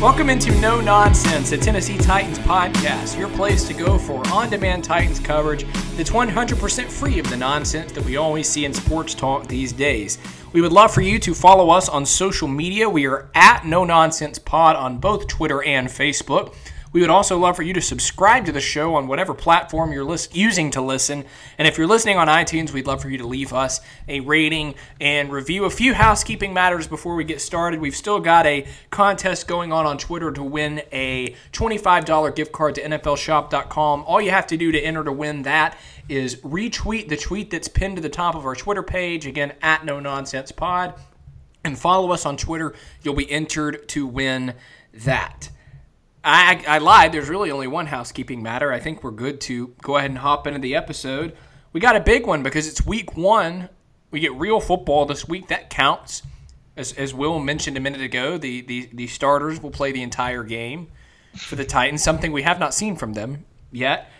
Welcome into No Nonsense, the Tennessee Titans podcast, your place to go for on demand Titans coverage that's 100% free of the nonsense that we always see in sports talk these days. We would love for you to follow us on social media. We are at No Nonsense Pod on both Twitter and Facebook. We would also love for you to subscribe to the show on whatever platform you're list- using to listen. And if you're listening on iTunes, we'd love for you to leave us a rating and review. A few housekeeping matters before we get started. We've still got a contest going on on Twitter to win a $25 gift card to NFLShop.com. All you have to do to enter to win that is retweet the tweet that's pinned to the top of our Twitter page, again, at No Nonsense Pod, and follow us on Twitter. You'll be entered to win that. I, I lied. There's really only one housekeeping matter. I think we're good to go ahead and hop into the episode. We got a big one because it's week one. We get real football this week. That counts. As, as Will mentioned a minute ago, the, the, the starters will play the entire game for the Titans, something we have not seen from them yet.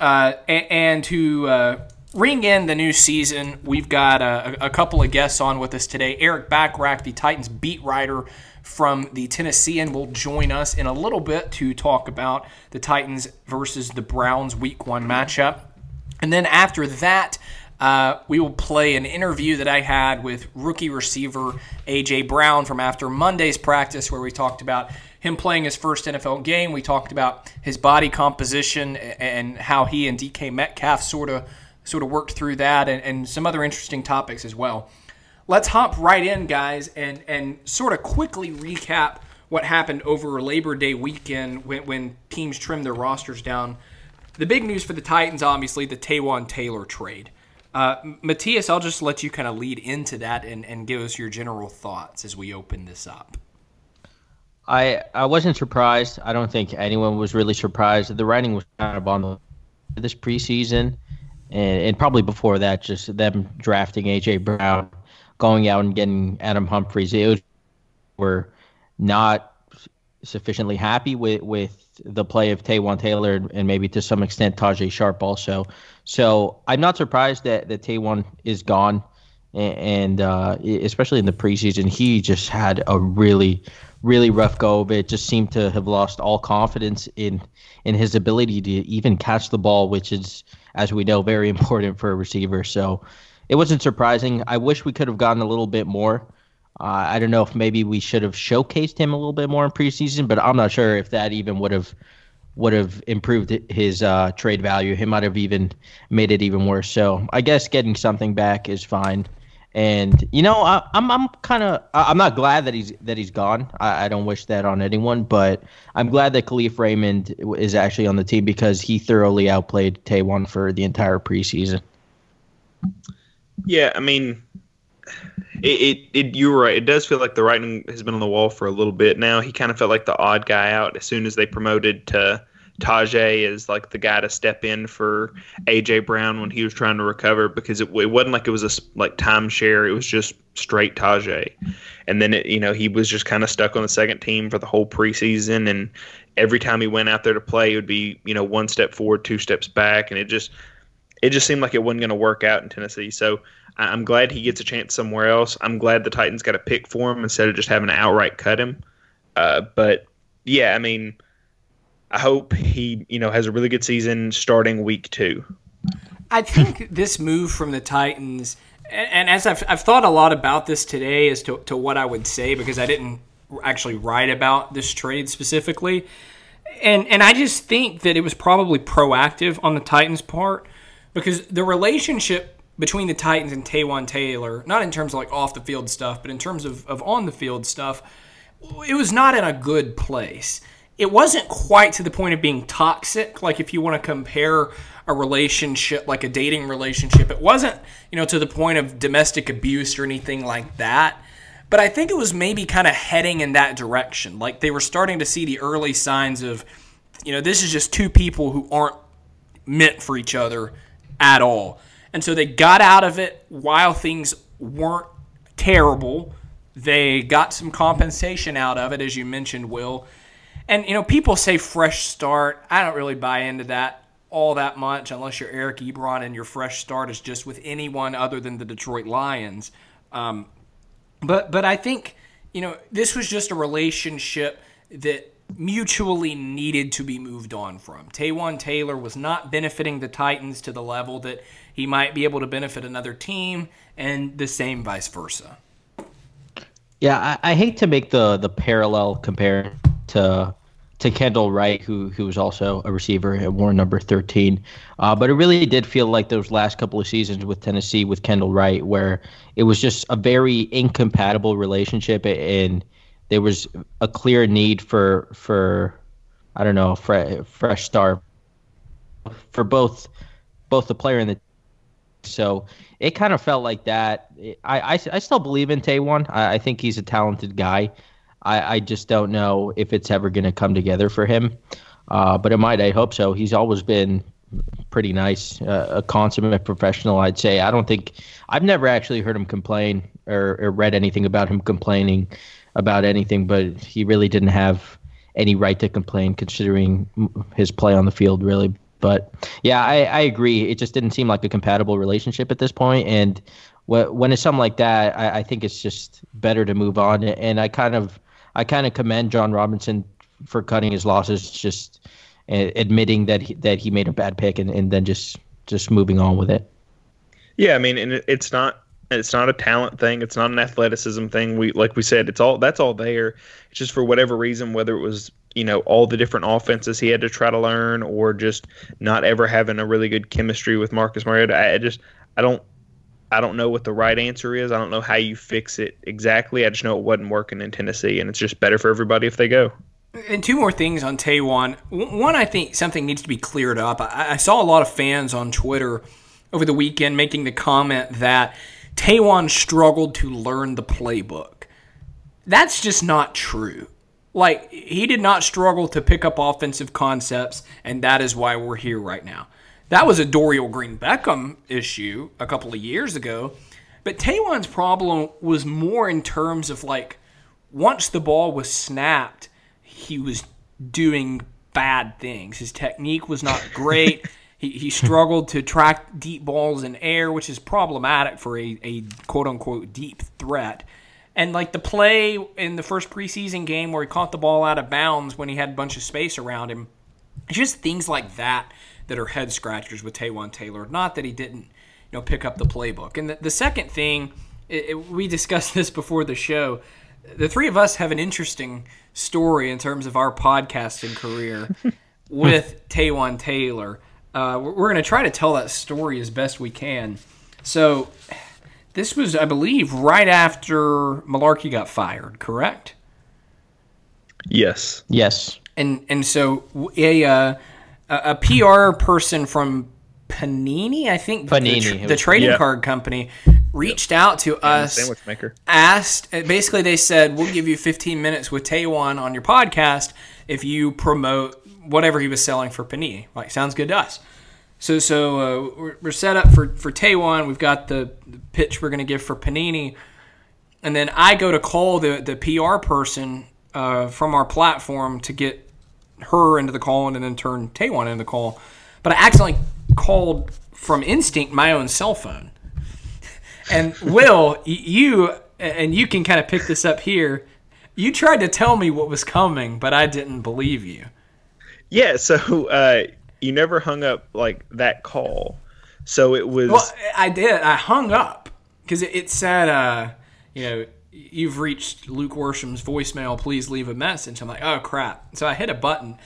Uh, and, and, to uh, ring in the new season, we've got a, a, couple of guests on with us today. Erik Bacharach, the Titans beat writer from the Tennessean will join us in a little bit to talk about the Titans versus the Browns week one matchup. And then after that, uh, we will play an interview that I had with rookie receiver A.J. Brown from after Monday's practice, where we talked about him playing his first NFL game. We talked about his body composition and how he and DK Metcalf sort of sort of worked through that, and, and some other interesting topics as well let's hop right in, guys, and and sort of quickly recap what happened over Labor Day weekend when, when teams trimmed their rosters down. The big news for the Titans, obviously, the Taywan Taylor trade. Uh, Matthias, I'll just let you kind of lead into that and, and give us your general thoughts as we open this up. I I wasn't surprised. I don't think anyone was really surprised. The writing was kind of on the this preseason, and, and probably before that, just them drafting AJ Brown going out and getting Adam Humphries. It were not sufficiently happy with with the play of Taywan Taylor and maybe to some extent Tajaé Sharpe also. So I'm not surprised that that Taywan is gone, and uh, especially in the preseason, he just had a really really rough go of it. Just seemed to have lost all confidence in in his ability to even catch the ball, which is, as we know, very important for a receiver. So it wasn't surprising. I wish we could have gotten a little bit more. Uh, I don't know if maybe we should have showcased him a little bit more in preseason, but I'm not sure if that even would have would have improved his uh, trade value. He might have even made it even worse. So I guess getting something back is fine. And you know, I, am I'm, I'm kind of I'm not glad that he's that he's gone. I, I, don't wish that on anyone, but I'm glad that Kalif Raymond is actually on the team because he thoroughly outplayed Taywan for the entire preseason. Yeah, I mean, it, it, it, you're right. It does feel like the writing has been on the wall for a little bit now. He kind of felt like the odd guy out as soon as they promoted to Tajaé is like the guy to step in for AJ Brown when he was trying to recover because it, it wasn't like it was a like timeshare. It was just straight Tajaé, and then it, you know he was just kind of stuck on the second team for the whole preseason, and every time he went out there to play, it would be you know one step forward, two steps back, and it just it just seemed like it wasn't going to work out in Tennessee. So I'm glad he gets a chance somewhere else. I'm glad the Titans got a pick for him instead of just having to outright cut him. Uh, but yeah, I mean, I hope he you know has a really good season starting week two. I think this move from the Titans, and, and as I've, I've thought a lot about this today as to, to what I would say because I didn't actually write about this trade specifically. And and I just think that it was probably proactive on the Titans' part because the relationship between the Titans and Taywan Taylor, not in terms of like off the field stuff, but in terms of, of on the field stuff, it was not in a good place. It wasn't quite to the point of being toxic. Like if you want to compare a relationship, like a dating relationship, it wasn't, you know, to the point of domestic abuse or anything like that. But I think it was maybe kind of heading in that direction. Like they were starting to see the early signs of, you know, this is just two people who aren't meant for each other at all. And so they got out of it while things weren't terrible. They got some compensation out of it, as you mentioned, Will. And, you know, people say fresh start. I don't really buy into that all that much unless you're Eric Ebron and your fresh start is just with anyone other than the Detroit Lions. Um, but but I think you know this was just a relationship that mutually needed to be moved on from. Taywan Taylor was not benefiting the Titans to the level that he might be able to benefit another team, and the same vice versa. Yeah, I, I hate to make the the parallel compare to to Kendall Wright, who who was also a receiver at war number 13. Uh, but it really did feel like those last couple of seasons with Tennessee with Kendall Wright, where it was just a very incompatible relationship, and there was a clear need for for I don't know fre- fresh start for both both the player and the so it kind of felt like that. I, I, I still believe in Taywan. I, I think he's a talented guy. I, I just don't know if it's ever going to come together for him. Uh, but it might. I hope so. He's always been pretty nice, uh, a consummate professional, I'd say. I don't think I've never actually heard him complain or, or read anything about him complaining about anything, but he really didn't have any right to complain considering his play on the field, really. But yeah, I, I agree. It just didn't seem like a compatible relationship at this point, and when it's something like that, I, I think it's just better to move on. And I kind of I kind of commend Jon Robinson for cutting his losses, just admitting that he, that he made a bad pick, and, and then just just moving on with it. Yeah, I mean, and it's not it's not a talent thing. It's not an athleticism thing. We like we said, it's all that's all there. It's just for whatever reason, whether it was you know all the different offenses he had to try to learn, or just not ever having a really good chemistry with Marcus Mariota. I, just I don't I don't know what the right answer is. I don't know how you fix it exactly. I just know it wasn't working in Tennessee, and it's just better for everybody if they go. And two more things on Taywan. One, I think something needs to be cleared up. I saw a lot of fans on Twitter over the weekend making the comment that Taywan struggled to learn the playbook. That's just not true. Like, he did not struggle to pick up offensive concepts, and that is why we're here right now. That was a Dorial Green Beckham issue a couple of years ago. But Taywan's problem was more in terms of like once the ball was snapped, he was doing bad things. His technique was not great. he, he struggled to track deep balls in air, which is problematic for a, a quote unquote deep threat. And like the play in the first preseason game where he caught the ball out of bounds when he had a bunch of space around him, just things like that that are head scratchers with Taywan Taylor. Not that he didn't, you know, pick up the playbook. And the, the second thing, it, it, we discussed this before the show. The three of us have an interesting story in terms of our podcasting career with Taywan Taylor. Uh, we're, we're going to try to tell that story as best we can. So, this was, I believe, right after Mularkey got fired, correct? Yes. Yes. And and so a uh, a, PR person from Panini, I think Panini, the, the trading yeah. card company, reached yep. out to us. Sandwich maker. Asked basically they said we'll give you 15 minutes with Taywan on your podcast if you promote whatever he was selling for Panini. Like, sounds good to us. So, so uh, we're, we're set up for for Taywan. We've got the, the pitch we're going to give for Panini, and then I go to call the the PR person uh, from our platform to get her into the call, and then turn Taywan into the call. But I accidentally called from instinct my own cell phone. And Will, you and you can kind of pick this up here. You tried to tell me what was coming, but I didn't believe you. Yeah, so uh, you never hung up like that call. So it was. Well, I did. I hung up because it, it, said, uh, you know, you've reached Luke Worsham's voicemail. Please leave a message. I'm like, oh crap! So I hit a button.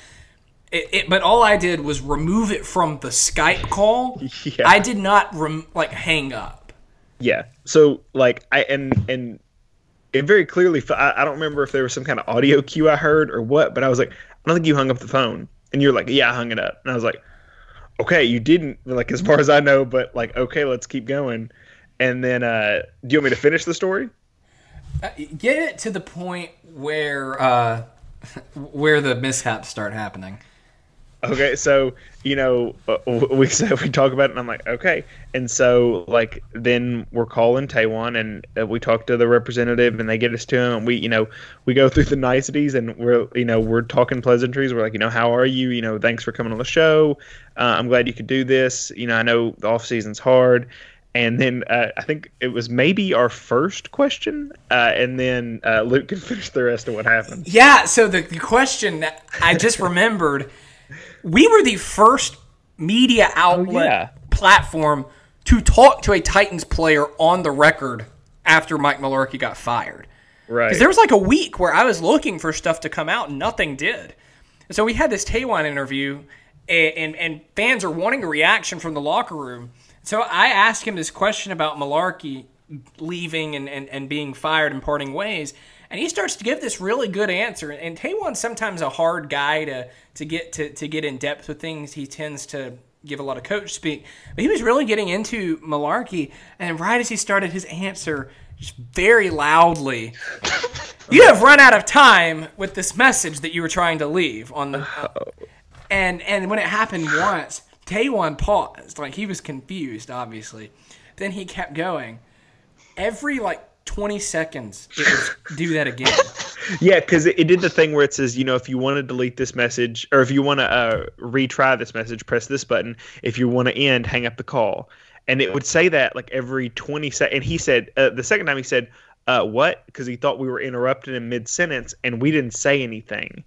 It, it, but all I did was remove it from the Skype call. Yeah. I did not rem- like hang up. Yeah. So like I and and it very clearly. I, I don't remember if there was some kind of audio cue I heard or what, but I was like, I don't think you hung up the phone. And you're like, yeah, I hung it up. And I was like, okay, you didn't, like, as far as I know, but like, okay, let's keep going. And then, uh, do you want me to finish the story? Uh, get it to the point where, uh, where the mishaps start happening. Okay, so you know uh, we said we talk about it, and I'm like, okay, and so like then we're calling Taywan and uh, we talk to the representative, and they get us to him, and we you know we go through the niceties, and we're you know we're talking pleasantries. We're like, you know, how are you? You know, thanks for coming on the show. Uh, I'm glad you could do this. You know, I know the off season's hard. And then uh, I think it was maybe our first question, uh, and then uh, Luke can finish the rest of what happened. Yeah. So the, the question I just remembered we were the first media oh, outlet oh, yeah. platform to talk to a Titans player on the record after Mike Mularkey got fired. Right. Because there was like a week where I was looking for stuff to come out and nothing did. And so we had this Taywan interview, and, and, and fans are wanting a reaction from the locker room. So I asked him this question about Mularkey leaving and, and, and being fired and parting ways. And he starts to give this really good answer. And Taywan's sometimes a hard guy to to get to, to get in depth with things. He tends to give a lot of coach speak. But he was really getting into Mularkey, and right as he started his answer, just very loudly, you have run out of time with this message that you were trying to leave on the. Oh. And and when it happened once, Taijuan paused, like he was confused, obviously. Then he kept going. Every like 20 seconds do that again. yeah, because it, it, did the thing where it says, you know, if you want to delete this message or if you want to uh, retry this message, press this button. If you want to end, hang up the call. And it would say that like every 20 seconds. And he said, uh, the second time he said, uh, what? Because he thought we were interrupted in mid sentence and we didn't say anything.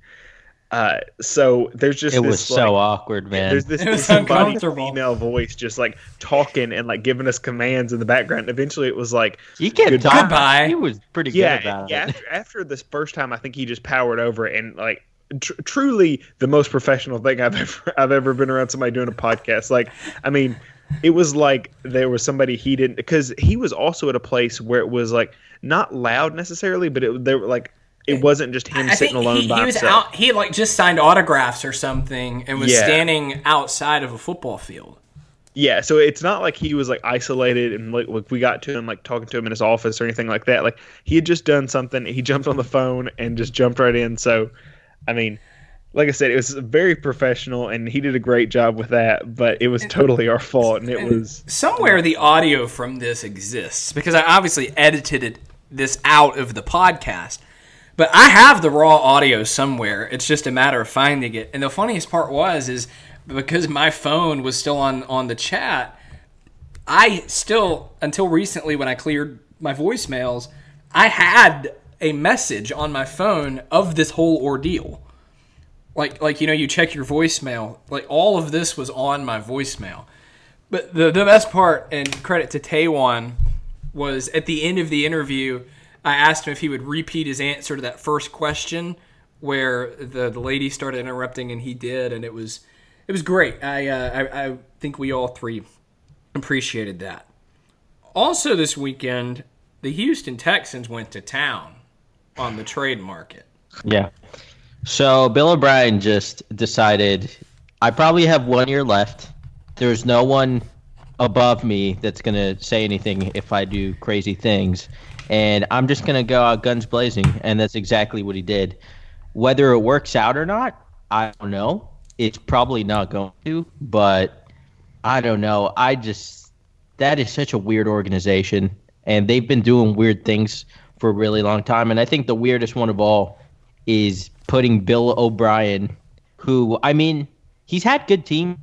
Uh, so there's just it this, was so awkward, man. There's this, this female voice just like talking and like giving us commands in the background. Eventually, it was like he kept talking. Goodbye. He was pretty yeah, good about yeah, it. After, after this first time, I think he just powered over and like tr- truly the most professional thing I've ever I've ever been around somebody doing a podcast. Like, I mean, it was like there was somebody he didn't because he was also at a place where it was like not loud necessarily, but it there were like it wasn't just him I sitting alone he, by he himself. Out, he like just signed autographs or something and was yeah. standing outside of a football field. Yeah, so it's not like he was like isolated and like, like we got to him like talking to him in his office or anything like that. Like he had just done something. He jumped on the phone and just jumped right in. So, I mean, like I said, it was very professional and he did a great job with that. But it was totally our fault, and it and was somewhere the audio from this exists because I obviously edited it, this out of the podcast. But I have the raw audio somewhere. It's just a matter of finding it. And the funniest part was is because my phone was still on on the chat, I still until recently when I cleared my voicemails, I had a message on my phone of this whole ordeal. Like like you know you check your voicemail, like all of this was on my voicemail. But the the best part and credit to Taywan was at the end of the interview I asked him if he would repeat his answer to that first question where the, the lady started interrupting, and he did, and it was it was great. I, uh, I, I think we all three appreciated that. Also, this weekend, the Houston Texans went to town on the trade market. Yeah. So Bill O'Brien just decided I probably have one year left. There's no one above me that's going to say anything if I do crazy things and I'm just gonna go out guns blazing, and that's exactly what he did. Whether it works out or not, I don't know. it's probably not going to, but I don't know. I just that is such a weird organization, and they've been doing weird things for a really long time. And I think the weirdest one of all is putting Bill O'Brien, who I mean, he's had good team.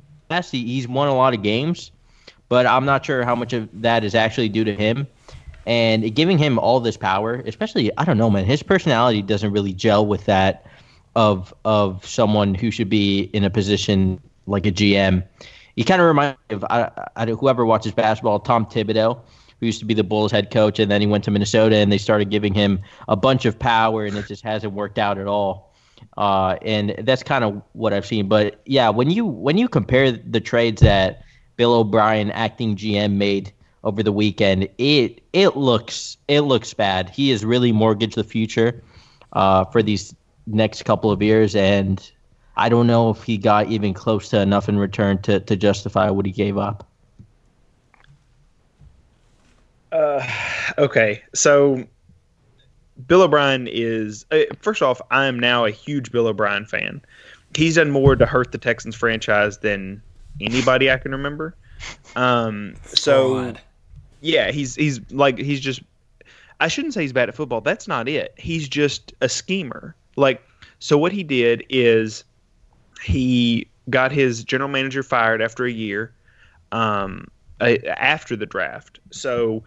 He's won a lot of games, but I'm not sure how much of that is actually due to him. And giving him all this power, especially I don't know, man, his personality doesn't really gel with that of of someone who should be in a position like a GM. He kind of reminds me of I, I, whoever watches basketball, Tom Thibodeau, who used to be the Bulls head coach, and then he went to Minnesota, and they started giving him a bunch of power, and it just hasn't worked out at all. Uh, and that's kind of what I've seen. But yeah, when you when you compare the trades that Bill O'Brien, acting GM, made over the weekend, it it looks it looks bad. He has really mortgaged the future uh, for these next couple of years, and I don't know if he got even close to enough in return to, to justify what he gave up. Uh, okay, so Bill O'Brien is uh, first off, I am now a huge Bill O'Brien fan. He's done more to hurt the Texans franchise than anybody I can remember. Um, so God. Yeah, he's he's like he's just I shouldn't say he's bad at football. That's not it. He's just a schemer. Like, so what he did is he got his general manager fired after a year, um, after the draft. So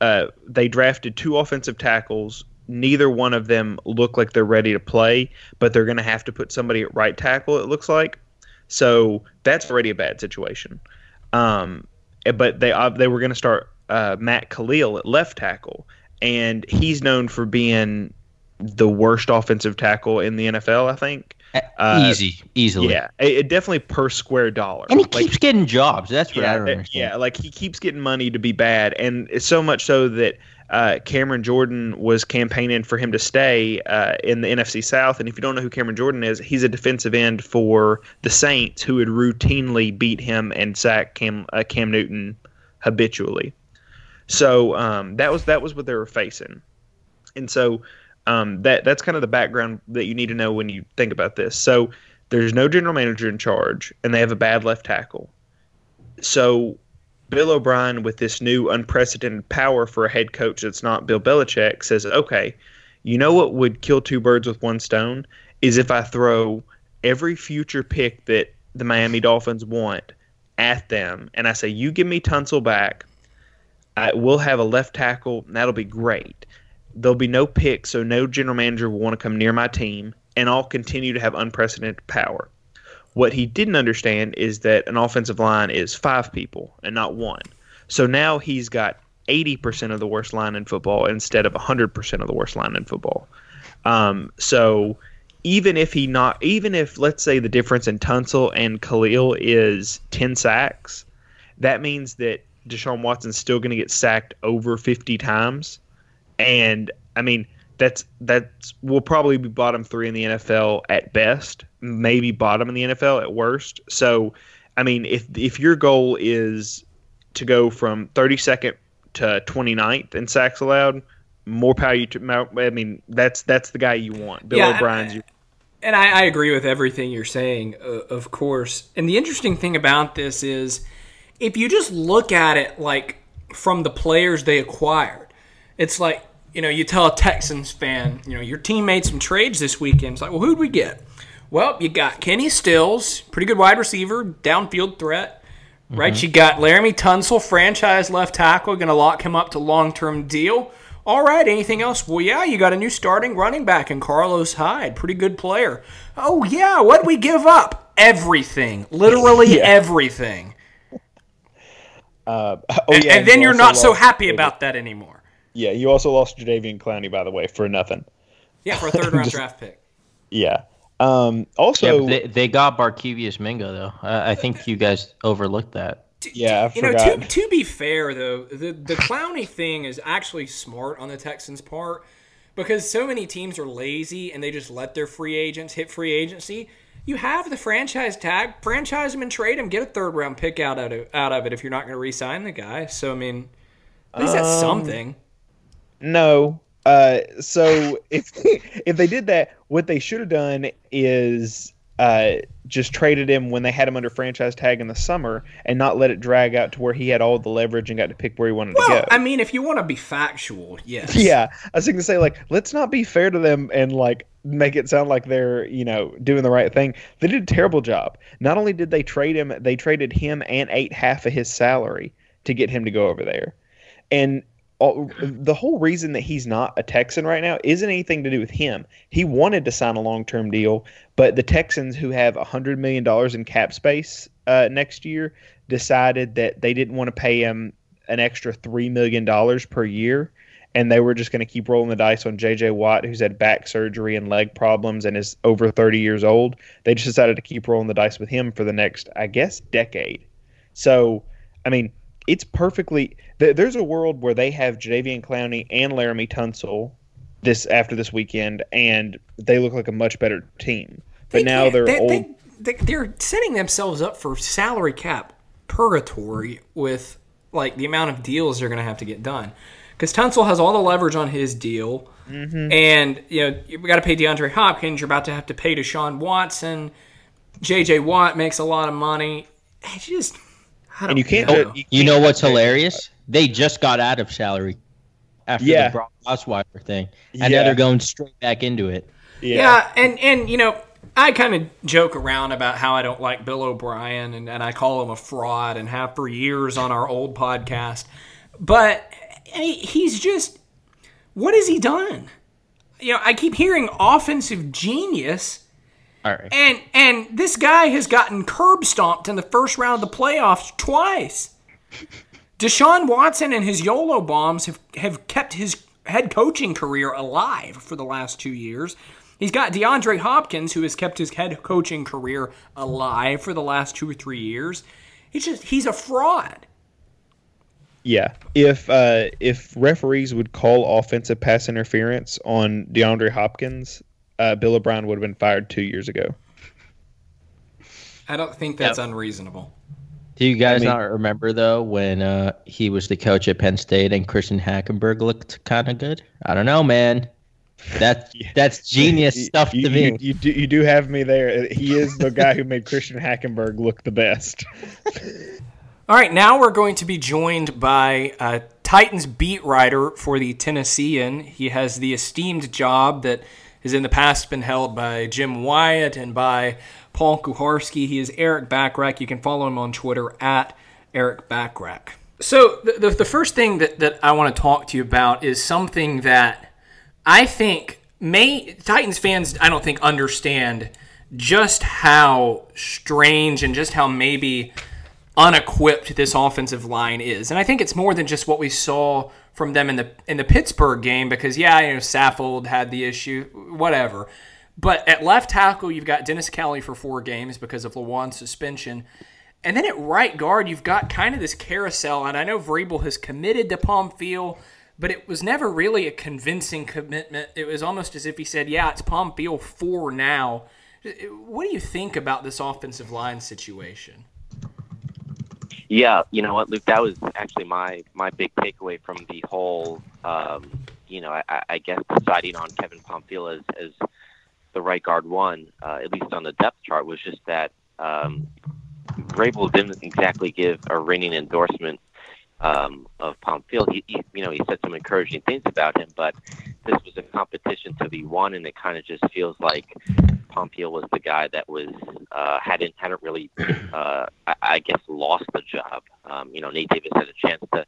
uh, they drafted two offensive tackles. Neither one of them look like they're ready to play, but they're going to have to put somebody at right tackle. It looks like. So that's already a bad situation. Um, but they uh, they were going to start uh, Matt Kalil at left tackle, and he's known for being the worst offensive tackle in the NFL. I think. Uh, Easy, easily. Yeah, it, definitely per square dollar. And he like, keeps getting jobs. That's what yeah, I don't understand. Yeah, like he keeps getting money to be bad, and it's so much so that uh, Cameron Jordan was campaigning for him to stay uh, in the NFC South. And if you don't know who Cameron Jordan is, he's a defensive end for the Saints, who would routinely beat him and sack Cam uh, Cam Newton habitually. So um, that was that was what they were facing, and so um, that that's kind of the background that you need to know when you think about this. So there's no general manager in charge, and they have a bad left tackle. So Bill O'Brien, with this new unprecedented power for a head coach that's not Bill Belichick, says, "Okay, you know what would kill two birds with one stone is if I throw every future pick that the Miami Dolphins want at them, and I say, you give me Tunsil back." I will have a left tackle, that'll be great there'll be no pick, so no general manager will want to come near my team, and I'll continue to have unprecedented power. What he didn't understand is that an offensive line is five people and not one. So now he's got 80% of the worst line in football instead of 100% of the worst line in football. Um, so even if he not, even if let's say the difference in Tunsil and Kalil is 10 sacks, that means that Deshaun Watson's still going to get sacked over 50 times and I mean that's that's will probably be bottom three in the NFL at best, maybe bottom in the NFL at worst. So, I mean, if if your goal is to go from 32nd to 29th in sacks allowed, more power you to. I mean, that's that's the guy you want. Bill yeah, O'Brien's. Your, and I, I, agree with everything you're saying, uh, of course. And the interesting thing about this is, if you just look at it like from the players they acquired, it's like you know, you tell a Texans fan, you know, your team made some trades this weekend. It's like, well, who'd we get? Well, you got Kenny Stills, pretty good wide receiver, downfield threat, mm-hmm. right? You got Laremy Tunsil, franchise left tackle, going to lock him up to long term deal. All right, anything else? Well, yeah, you got a new starting running back in Carlos Hyde, pretty good player. Oh, yeah, what'd we give up? Everything, literally yeah. everything. Uh, oh, and, yeah, and then you're not so happy about that anymore. Yeah, you also lost Jadeveon Clowney, by the way, for nothing. Yeah, for a third round Just, draft pick. Yeah. Um, also, yeah, they, they, got Barkevious Mingo though. I, I, think you guys overlooked that. Yeah, I you know. To, to be fair though, the the Clowney thing is actually smart on the Texans' part because so many teams are lazy and they just let their free agents hit free agency. You have the franchise tag, franchise him and trade him, get a third round pick out of it, out of it if you're not going to re-sign the guy. So I mean, at least um, that's something. No. Uh, so if if they did that, what they should have done is uh, just traded him when they had him under franchise tag in the summer and not let it drag out to where he had all the leverage and got to pick where he wanted well, to go. I mean, if you want to be factual, yes. Yeah, I was going to say like let's not be fair to them and like make it sound like they're you know doing the right thing. They did a terrible job. Not only did they trade him, they traded him and ate half of his salary to get him to go over there, and all, the whole reason that he's not a Texan right now isn't anything to do with him. He wanted to sign a long term deal, but the Texans, who have $100 million in cap space uh, next year, decided that they didn't want to pay him an extra $3 million per year. And they were just going to keep rolling the dice on J.J. Watt, who's had back surgery and leg problems and is over 30 years old. They just decided to keep rolling the dice with him for the next, I guess, decade. So, I mean, it's perfectly. There's a world where they have Jadeveon Clowney and Laremy Tunsil this after this weekend, and they look like a much better team. But They now they're they, old. They, they, they're setting themselves up for salary cap purgatory with like the amount of deals they're going to have to get done. Because Tunsil has all the leverage on his deal, Mm-hmm. and you know we got to pay DeAndre Hopkins. You're about to have to pay Deshaun Watson. J.J. Watt makes a lot of money. It's just, and you can't. know. ju- you You know what's hilarious? Uh, they just got out of salary after Yeah. the Brock Osweiler thing, and Yeah. now they're going straight back into it. Yeah. yeah, and and you know, I kind of joke around about how I don't like Bill O'Brien and, and I call him a fraud and have for years on our old podcast. But he's just what has he done? You know, I keep hearing offensive genius All right. and and this guy has gotten curb stomped in the first round of the playoffs twice. Deshaun Watson and his YOLO bombs have, have kept his head coaching career alive for the last two years. He's got DeAndre Hopkins, who has kept his head coaching career alive for the last two or three years. He's just he's a fraud. Yeah, if uh, if referees would call offensive pass interference on DeAndre Hopkins, uh, Bill O'Brien would have been fired two years ago. I don't think that's unreasonable. Do you guys mean- not remember though when uh, he was the coach at Penn State and Christian Hackenberg looked kind of good? I don't know, man. That's that's genius You- stuff you, to me. You, you do you do have me there. He is the guy who made Christian Hackenberg look the best. All right, now we're going to be joined by uh, Titans beat writer for the Tennessean. He has the esteemed job that has in the past been held by Jim Wyatt and by Paul Kuharsky. He is Erik Bacharach. You can follow him on Twitter at Erik Bacharach. So the, the, the first thing that, that I want to talk to you about is something that I think may Titans fans I don't think understand just how strange and just how maybe unequipped this offensive line is. And I think it's more than just what we saw from them in the in the Pittsburgh game because yeah, you know, Saffold had the issue, whatever. But at left tackle, you've got Dennis Kelly for four games because of Lewan's suspension. And then at right guard, you've got kind of this carousel. And I know Vrabel has committed to Pamphile, but it was never really a convincing commitment. It was almost as if he said, yeah, it's Pamphile for now. What do you think about this offensive line situation? Yeah, you know what, Luke? That was actually my my big takeaway from the whole, um, you know, I, I guess deciding on Kevin Pamphile as, as the right guard one, uh, at least on the depth chart, was just that um, Vrabel didn't exactly give a ringing endorsement um, of Pamphile. He, he, you know, he said some encouraging things about him, but this was a competition to be won, and it kind of just feels like Pamphile was the guy that was uh, hadn't hadn't really, uh, I, I guess, lost the job. Um, you know, Nate Davis had a chance to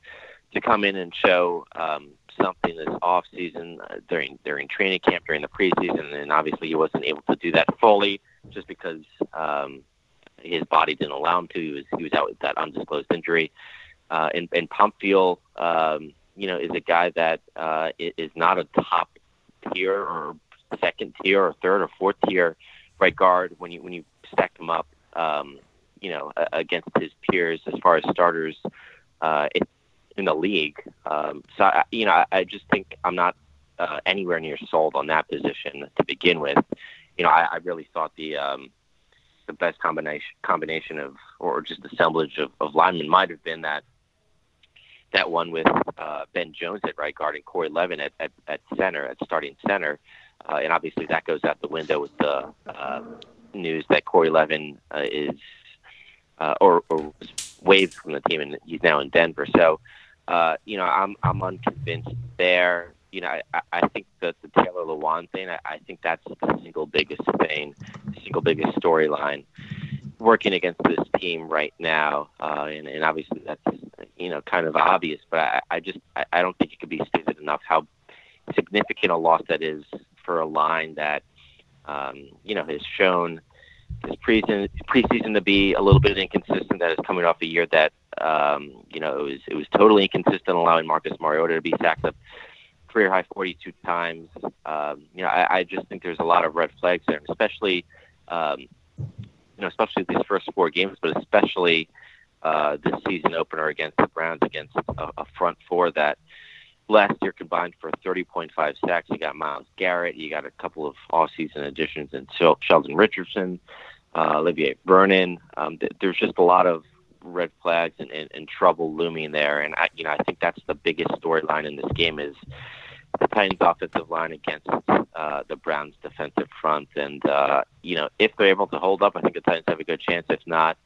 to come in and show um, something this off season uh, during during training camp during the preseason, and obviously he wasn't able to do that fully just because um, his body didn't allow him to. He was he was out with that undisclosed injury, uh, and and Pamphile, um, you know, is a guy that uh, is not a top tier or second tier or third or fourth tier right guard when you when you stack them up, um, you know, against his peers as far as starters uh, in, in the league. Um, so I, you know, I, I just think I'm not uh, anywhere near sold on that position to begin with. You know, I, I really thought the um, the best combination combination of or just assemblage of, of linemen might have been that that one with uh, Ben Jones at right guard and Corey Levin at, at, at center, at starting center. Uh, and obviously that goes out the window with the uh, news that Corey Levin uh, is uh, or, or waived from the team and he's now in Denver. So, uh, you know, I'm I'm unconvinced there. You know, I, I think that the Taylor Lewan thing, I, I think that's the single biggest thing, the single biggest storyline working against this team right now. Uh, and, and obviously that's, you know, kind of obvious, but I, I just, I, I don't think it could be stated enough how significant a loss that is for a line that, um, you know, has shown this preseason, preseason to be a little bit inconsistent. That is coming off a year that, um, you know, it was, it was totally inconsistent, allowing Marcus Mariota to be sacked up career high 42 times. Um, you know, I, I just think there's a lot of red flags there, especially, um, you know, especially these first four games, but especially uh, this season opener against the Browns against a, a front four that last year combined for 30.5 sacks. You got Myles Garrett, you got a couple of off-season additions in Sheldon Richardson, uh, Olivier Vernon. Um, th- there's just a lot of red flags and, and, and trouble looming there, and I, you know, I think that's the biggest storyline in this game is the Titans' offensive line against uh, the Browns' defensive front. And, uh, you know, if they're able to hold up, I think the Titans have a good chance. If not,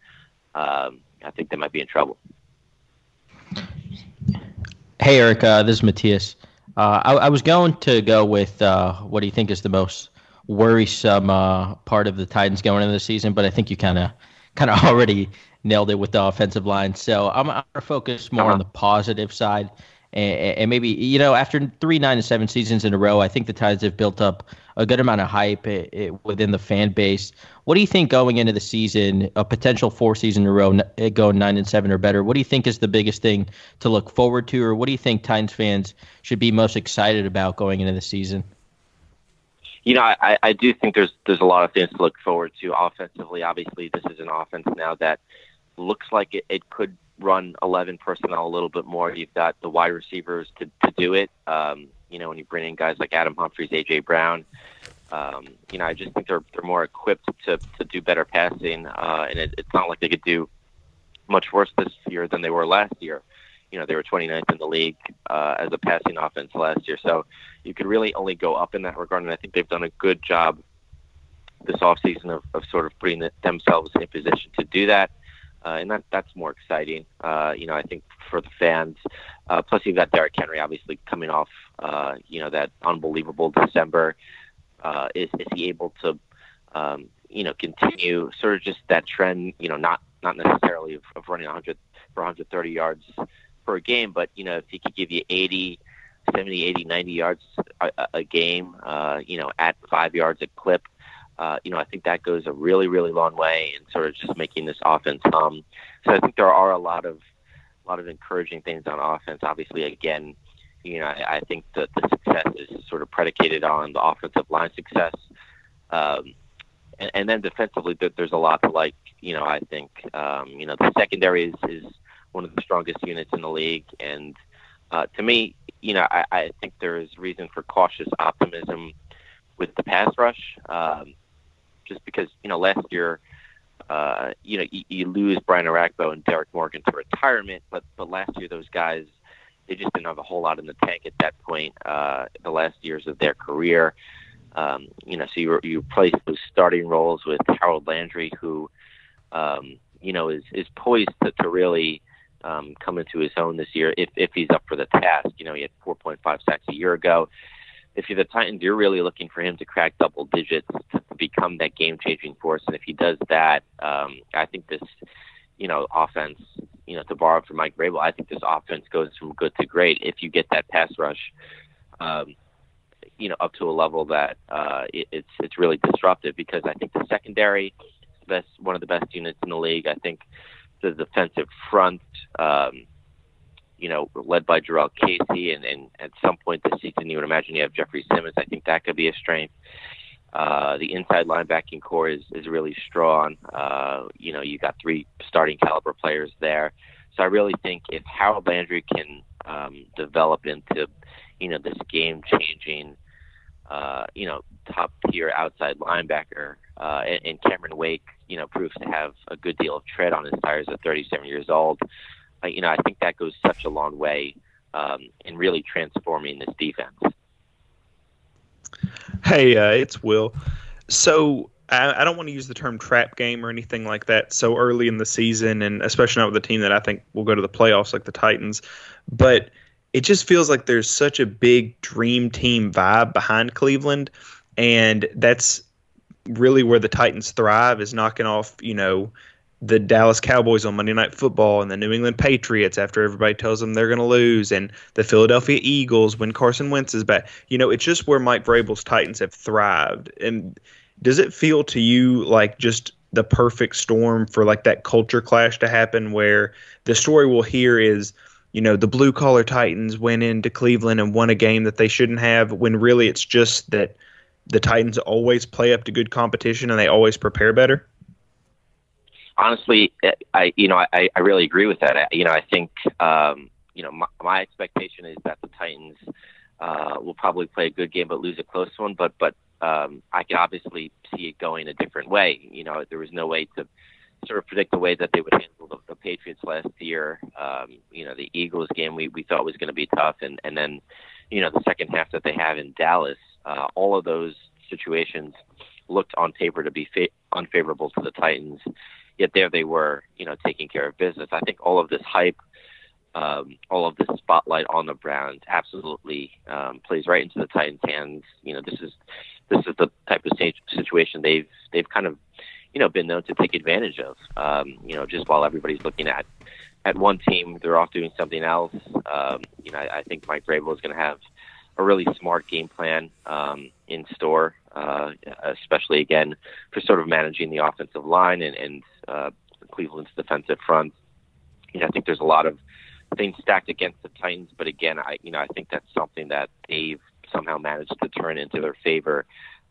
um, I think they might be in trouble. Hey, Eric, uh, this is Matthias. Uh, I, I, was going to go with uh, what do you think is the most worrisome uh, part of the Titans going into the season, but I think you kind of kind of already nailed it with the offensive line. So I'm, I'm going to focus more uh-huh. on the positive side and, and, maybe you know after three nine and seven seasons in a row, I think the Titans have built up a good amount of hype it, eh, it, eh, within the fan base. What do you think going into the season, a potential four season in a row, eh, going nine and seven or better? What do you think is the biggest thing to look forward to, or what do you think Titans fans should be most excited about going into the season? You know, I, I do think there's there's a lot of things to look forward to offensively. Obviously, this is an offense now that looks like it, it could run 11 personnel a little bit more. You've got the wide receivers to, to do it. Um, you know, when you bring in guys like Adam Humphries, AJ Brown, um, you know, I just think they're they're more equipped to to do better passing, uh, and it, it's not like they could do much worse this year than they were last year. You know, they were 29th in the league uh, as a passing offense last year, so you could really only go up in that regard. And I think they've done a good job this offseason of, of sort of putting themselves in position to do that uh, and that that's more exciting. Uh, you know, I think for the fans. Uh, plus, you've got Derrick Henry, obviously coming off, uh, you know, that unbelievable December. Uh, is is he able to, um, you know, continue sort of just that trend? You know, not not necessarily of, of running 100 for 130 yards per game, but you know, if he could give you 80. 70, 80, 90 yards a, a game, uh, you know, at five yards a clip, uh, you know, I think that goes a really, really long way in sort of just making this offense hum. So I think there are a lot of, a lot of encouraging things on offense. Obviously, again, you know, I, I think that the success is sort of predicated on the offensive line success. Um, and, and then defensively, there's a lot to like. You know, I think um, you know the secondary is, is one of the strongest units in the league, and uh, to me, you know, I, I think there is reason for cautious optimism with the pass rush. Um, just because you know last year, uh, you know, you, you lose Brian Orakpo and Derrick Morgan to retirement, but but last year those guys they just didn't have a whole lot in the tank at that point. Uh, the last years of their career, um, you know, so you you replace those starting roles with Harold Landry, who um, you know is is poised to, to really um, come into his own this year if if he's up for the task. You know, he had 4.5 sacks a year ago if you're the Titans, you're really looking for him to crack double digits to, become that game-changing force. And if he does that, um, I think this, you know, offense, you know, to borrow from Mike Vrabel, I think this offense goes from good to great if you get that pass rush, um, you know, up to a level that uh, it, it's it's really disruptive. Because I think the secondary, best one of the best units in the league. I think the defensive front. Um, you know, led by Jurrell Casey, and, and at some point this season, you would imagine you have Jeffery Simmons. I think that could be a strength. Uh, the inside linebacking corps is, is really strong. Uh, you know, you got three starting caliber players there. So I really think if Harold Landry can um, develop into, you know, this game changing, uh, you know, top tier outside linebacker, uh, and, and Cameron Wake, you know, proves to have a good deal of tread on his tires at 37 years old you know, I think that goes such a long way um, in really transforming this defense. Hey, uh, it's Will. So I, I don't want to use the term trap game or anything like that so early in the season, and especially not with a team that I think will go to the playoffs like the Titans. But it just feels like there's such a big dream team vibe behind Cleveland, and that's really where the Titans thrive is knocking off, you know, the Dallas Cowboys on Monday Night Football and the New England Patriots after everybody tells them they're going to lose, and the Philadelphia Eagles when Carson Wentz is back. You know, it's just where Mike Vrabel's Titans have thrived. And does it feel to you like just the perfect storm for like that culture clash to happen where the story we'll hear is you know the blue collar titans went into cleveland and won a game that they shouldn't have when really it's just that the titans always play up to good competition and they always prepare better honestly i you know i, I really agree with that I, you know i think um, you know my, my expectation is that the titans uh, will probably play a good game but lose a close one but but um, I can obviously see it going a different way. You know, there was no way to sort of predict the way that they would handle the, the Patriots last year. Um, you know, the Eagles game we, we thought was going to be tough, and and then, you know, the second half that they have in Dallas, uh, all of those situations looked on paper to be fa- unfavorable to the Titans. Yet there they were, you know, taking care of business. I think all of this hype um, all of this spotlight on the Browns absolutely um, plays right into the Titans' hands. You know, this is this is the type of situation they've they've kind of you know been known to take advantage of. Um, you know, just while everybody's looking at at one team, they're off doing something else. Um, you know, I, I think Mike Vrabel is going to have a really smart game plan um, in store, uh, especially again for sort of managing the offensive line and, and uh, Cleveland's defensive front. You know, I think there's a lot of things stacked against the Titans, but again, I you know I think that's something that they've somehow managed to turn into their favor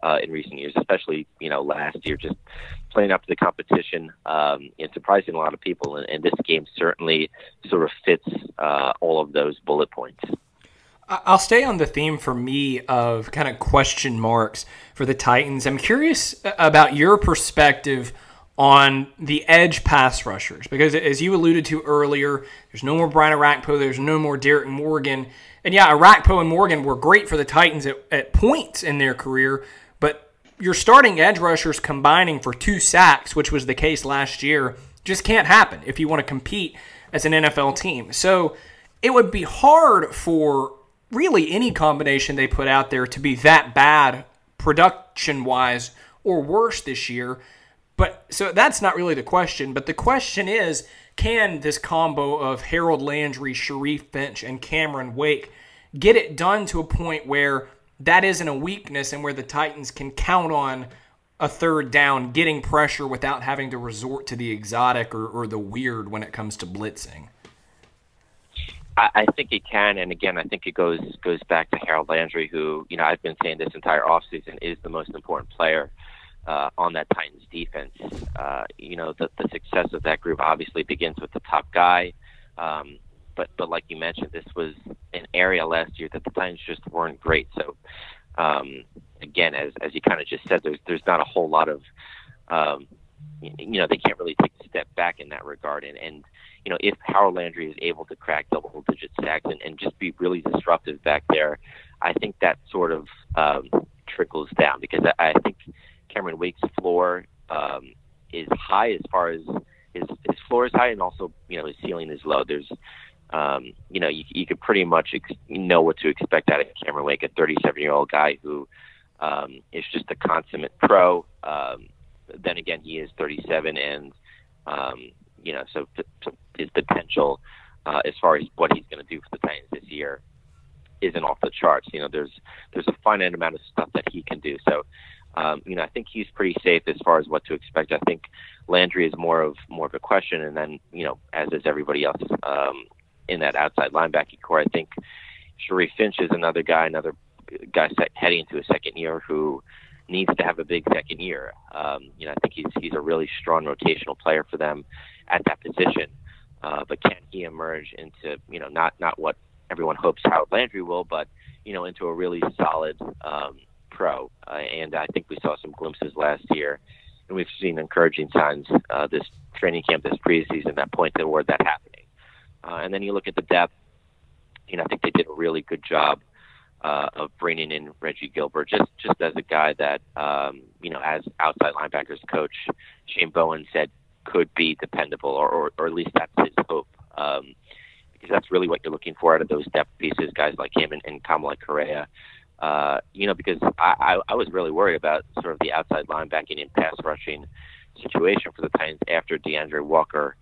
uh, in recent years, especially you know last year, just playing up to the competition um, and surprising a lot of people. And, and this game certainly sort of fits uh, all of those bullet points. I'll stay on the theme for me of kind of question marks for the Titans. I'm curious uh, about your perspective on the edge pass rushers because, as you alluded to earlier, there's no more Brian Orakpo, there's no more Derrick Morgan. And yeah, Orakpo and Morgan were great for the Titans at, at points in their career, but your starting edge rushers combining for two sacks, which was the case last year, just can't happen if you want to compete as an NFL team. So it would be hard for really any combination they put out there to be that bad production wise or worse this year. But so that's not really the question. But the question is can this combo of Harold Landry, Sharif Finch, and Cameron Wake get it done to a point where that isn't a weakness and where the Titans can count on a third down getting pressure without having to resort to the exotic or, or the weird when it comes to blitzing? I, I think it can, and again, I think it goes goes back to Harold Landry, who you know I've been saying this entire offseason is the most important player uh, on that Titans defense. Uh, you know, the, the success of that group obviously begins with the top guy. Um, but, but like you mentioned, this was an area last year that the Titans just weren't great. So, um, again, as, as you kind of just said, there's, there's not a whole lot of, um, you know, they can't really take a step back in that regard. And, and you know, if Harold Landry is able to crack double digit sacks and, and just be really disruptive back there, I think that sort of um, trickles down because I, I think Cameron Wake's floor um, is high as far as his his floor is high, and also you know his ceiling is low. There's um, you know you you could pretty much ex- know what to expect out of Cameron Wake, a 37 year old guy who um, is just a consummate pro. Um, then again, he is 37, and um, you know so, so his potential uh, as far as what he's going to do for the Titans this year isn't off the charts. You know, there's there's a finite amount of stuff that he can do. So um, you know, I think he's pretty safe as far as what to expect. I think Landry is more of more of a question, and then you know, as is everybody else um, in that outside linebacking core. I think Sharif Finch is another guy, another guy set, heading into a second year who needs to have a big second year. Um, you know, I think he's he's a really strong rotational player for them at that position. Uh, but can he emerge into you know not not what everyone hopes Harold Landry will, but you know into a really solid um, pro, uh, and I think we saw some glimpses last year, and we've seen encouraging signs uh, this training camp, this preseason that point toward that happening. Uh, and then you look at the depth. You know, I think they did a really good job uh, of bringing in Reggie Gilbert, just just as a guy that um, you know, as outside linebackers coach Shane Bowen said could be dependable, or, or, or at least that's his hope. Um, because that's really what you're looking for out of those depth pieces, guys like him and, and Kamalei Correa. Uh, you know, because I, I, I was really worried about sort of the outside linebacking and pass rushing situation for the Titans after D'Andre Walker,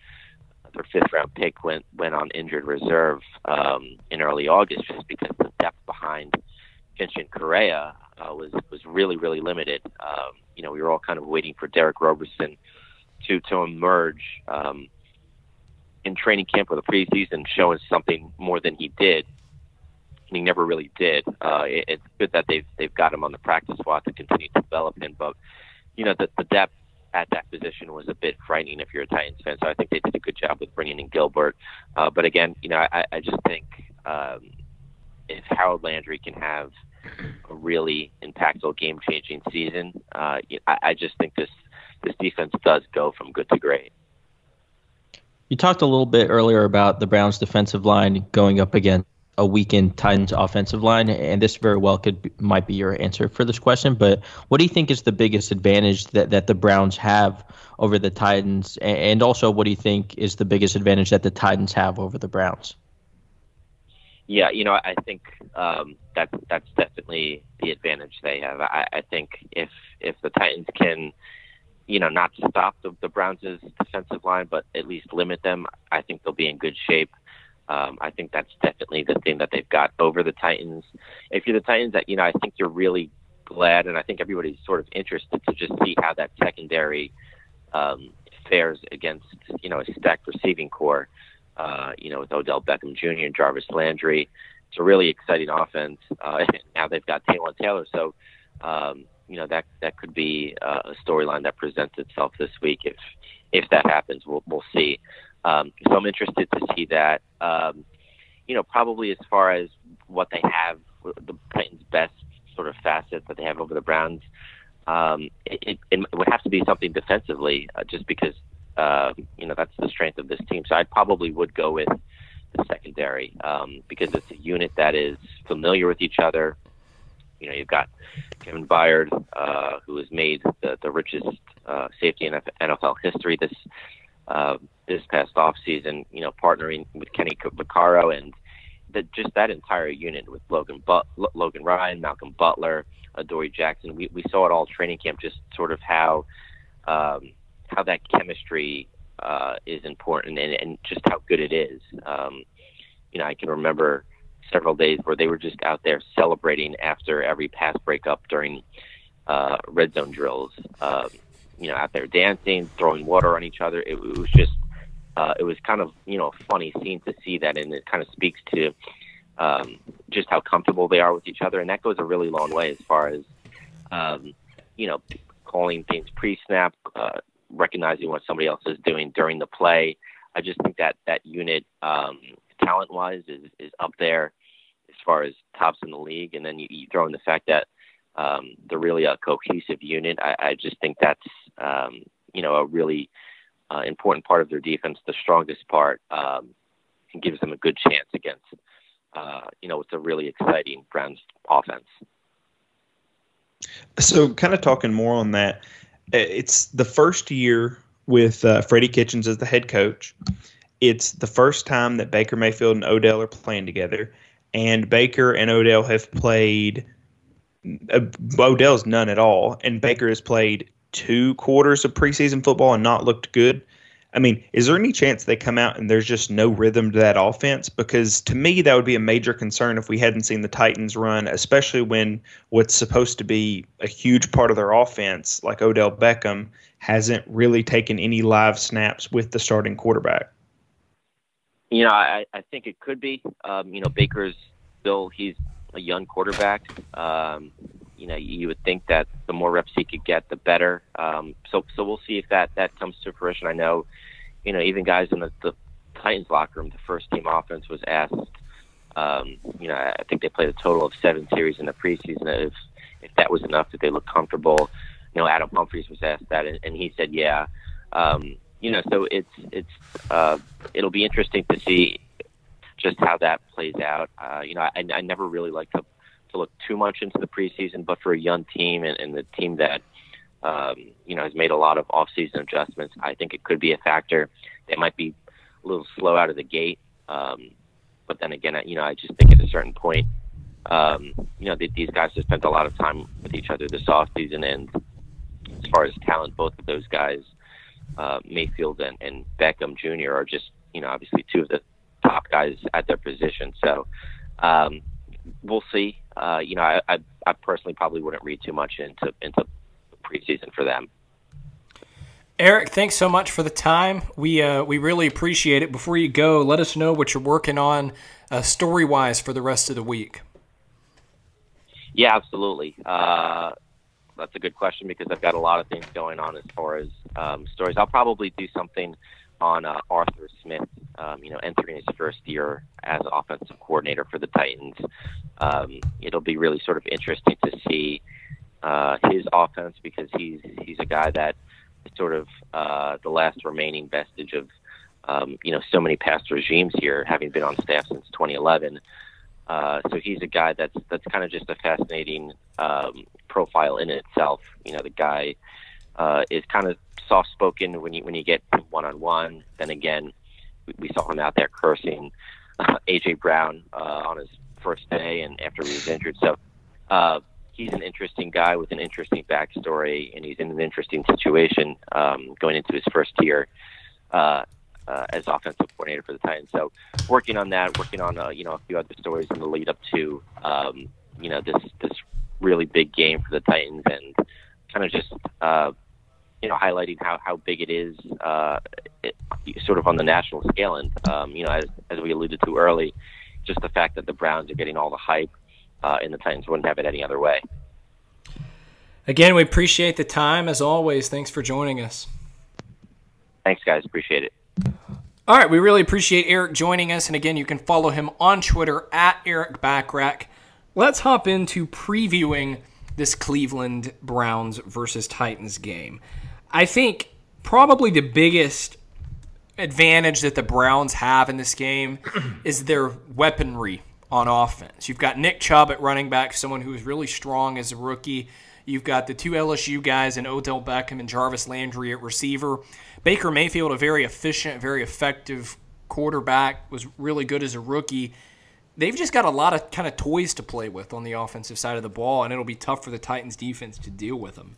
their fifth round pick, went went on injured reserve um, in early August, just because the depth behind Vincent Correa uh, was was really really limited. Um, you know, we were all kind of waiting for Derick Roberson to to emerge um, in training camp or the preseason, showing something more than he did. And he never really did. Uh, it, it's good that they've they've got him on the practice squad to continue to develop him, but you know the, the depth at that position was a bit frightening if you're a Titans fan. So I think they did a good job with bringing in Gilbert. Uh, but again, you know, I, I just think um, if Harold Landry can have a really impactful, game-changing season, uh, I, I just think this this defense does go from good to great. You talked a little bit earlier about the Browns' defensive line going up against a weakened Titans offensive line, and this very well could be, might be your answer for this question. But what do you think is the biggest advantage that, that the Browns have over the Titans, and also what do you think is the biggest advantage that the Titans have over the Browns? Yeah, you know, I think um, that's that's definitely the advantage they have. I, I think if if the Titans can, you know, not stop the, the Browns' defensive line, but at least limit them, I think they'll be in good shape. Um, I think that's definitely the thing that they've got over the Titans. If you're the Titans, that you know, I think you're really glad, and I think everybody's sort of interested to just see how that secondary um, fares against you know a stacked receiving core. Uh, you know, with Odell Beckham Jr. and Jarvis Landry, it's a really exciting offense. Uh, now they've got Taylor Taylor, so um, you know that that could be uh, a storyline that presents itself this week. If if that happens, we'll we'll see. Um, so I'm interested to see that. Um, you know, probably as far as what they have, the Titans' best sort of facet that they have over the Browns, um, it, it, it would have to be something defensively, uh, just because uh, you know that's the strength of this team. So I probably would go with the secondary um, because it's a unit that is familiar with each other. You know, you've got Kevin Byard, uh, who has made the, the richest uh, safety in NFL history this uh, this past off season. You know, partnering with Kenny Vaccaro and that just that entire unit with Logan but- Logan Ryan, Malcolm Butler, Adoree Jackson. We we saw it all training camp. Just sort of how um, how that chemistry uh, is important and, and just how good it is. Um, you know, I can remember several days where they were just out there celebrating after every pass breakup during uh, red zone drills. Um, you know, out there dancing, throwing water on each other. It, it was just, uh, it was kind of, you know, a funny scene to see that, and it kind of speaks to um, just how comfortable they are with each other, and that goes a really long way as far as, um, you know, calling things pre-snap, uh, recognizing what somebody else is doing during the play. I just think that that unit, um, talent-wise, is is up there far as tops in the league, and then you, you throw in the fact that um, they're really a cohesive unit. I, I just think that's um, you know a really uh, important part of their defense, the strongest part, um, and gives them a good chance against uh, you know it's a really exciting Browns offense. So, kind of talking more on that, it's the first year with uh, Freddie Kitchens as the head coach. It's the first time that Baker Mayfield and Odell are playing together, and Baker and Odell have played uh, Odell's none at all, and Baker has played two quarters of preseason football and not looked good. I mean, is there any chance they come out and there's just no rhythm to that offense? Because to me, that would be a major concern if we hadn't seen the Titans run, especially when what's supposed to be a huge part of their offense, like Odell Beckham, hasn't really taken any live snaps with the starting quarterback. You know, I, I think it could be. Um, you know, Baker's still he's a young quarterback. Um, you know, you would think that the more reps he could get, the better. Um, so, so we'll see if that that comes to fruition. I know, you know, even guys in the, the Titans locker room, the first team offense was asked. Um, you know, I think they played a total of seven series in the preseason. If if that was enough, that they looked comfortable, you know, Adam Humphries was asked that, and, and he said, yeah. Um, you know, so it's it's uh, it'll be interesting to see just how that plays out. Uh, you know, I, I never really like to to look too much into the preseason, but for a young team and, and the team that um, you know has made a lot of off-season adjustments, I think it could be a factor. They might be a little slow out of the gate, um, but then again, you know, I just think at a certain point, um, you know, that these guys have spent a lot of time with each other this offseason, and as far as talent, both of those guys, uh, Mayfield and, and Beckham Jr. are just, you know, obviously two of the top guys at their position. So um, we'll see. Uh, you know, I, I, I personally probably wouldn't read too much into into preseason for them. Erik, thanks so much for the time. We uh, we really appreciate it. Before you go, let us know what you're working on uh, story wise for the rest of the week. Yeah, absolutely. Uh, that's a good question because I've got a lot of things going on as far as um, stories. I'll probably do something on uh, Arthur Smith, um, you know, entering his first year as offensive coordinator for the Titans. Um, it'll be really sort of interesting to see uh, his offense because he's he's a guy that is sort of uh, the last remaining vestige of um, you know so many past regimes here, having been on staff since 2011. Uh, so he's a guy that's that's kind of just a fascinating um, profile in itself. You know, the guy uh, is kind of soft spoken when you when you get one on one. Then again, we, we saw him out there cursing uh, AJ Brown uh, on his first day and after he was injured. So uh, he's an interesting guy with an interesting backstory, and he's in an interesting situation um, going into his first year. Uh, uh, as offensive coordinator for the Titans. So working on that, working on uh, you know a few other stories in the lead up to um, you know this this really big game for the Titans, and kind of just uh, you know highlighting how how big it is, uh, it, sort of on the national scale, and um, you know as as we alluded to early, just the fact that the Browns are getting all the hype, uh, and the Titans wouldn't have it any other way. Again, we appreciate the time as always. Thanks for joining us. Thanks, guys. Appreciate it. All right, we really appreciate Erik joining us. And again, you can follow him on Twitter at Erik Bacharach. Let's hop into previewing this Cleveland Browns versus Titans game. I think probably the biggest advantage that the Browns have in this game is their weaponry on offense. You've got Nick Chubb at running back, someone who is really strong as a rookie. You've got the two LSU guys in Odell Beckham and Jarvis Landry at receiver. Baker Mayfield, a very efficient, very effective quarterback, was really good as a rookie. They've just got a lot of kind of toys to play with on the offensive side of the ball, and it'll be tough for the Titans defense to deal with them.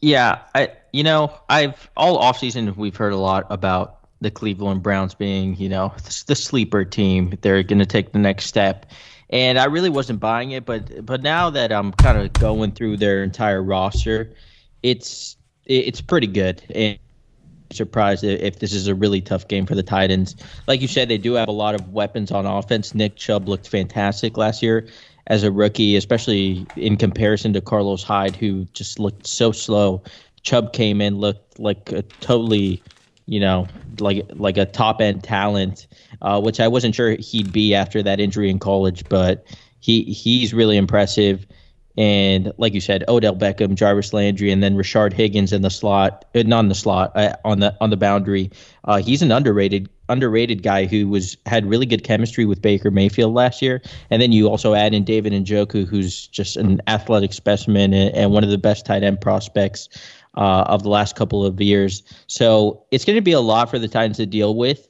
Yeah, I you know I've all offseason we've heard a lot about the Cleveland Browns being you know the sleeper team. They're going to take the next step, and I really wasn't buying it. But but now that I'm kind of going through their entire roster, it's it's pretty good. And surprised if this is a really tough game for the Titans. Like you said, they do have a lot of weapons on offense. Nick Chubb looked fantastic last year as a rookie, especially in comparison to Carlos Hyde, who just looked so slow. Chubb came in, looked like a totally, you know, like like a top end talent, uh, which I wasn't sure he'd be after that injury in college, but he he's really impressive. And like you said, Odell Beckham, Jarvis Landry, and then Rashard Higgins in the slot, uh, not in the slot, uh, on the on the boundary. Uh, he's an underrated underrated guy who was had really good chemistry with Baker Mayfield last year. And then you also add in David Njoku, who's just an athletic specimen and, and one of the best tight end prospects uh, of the last couple of years. So it's going to be a lot for the Titans to deal with.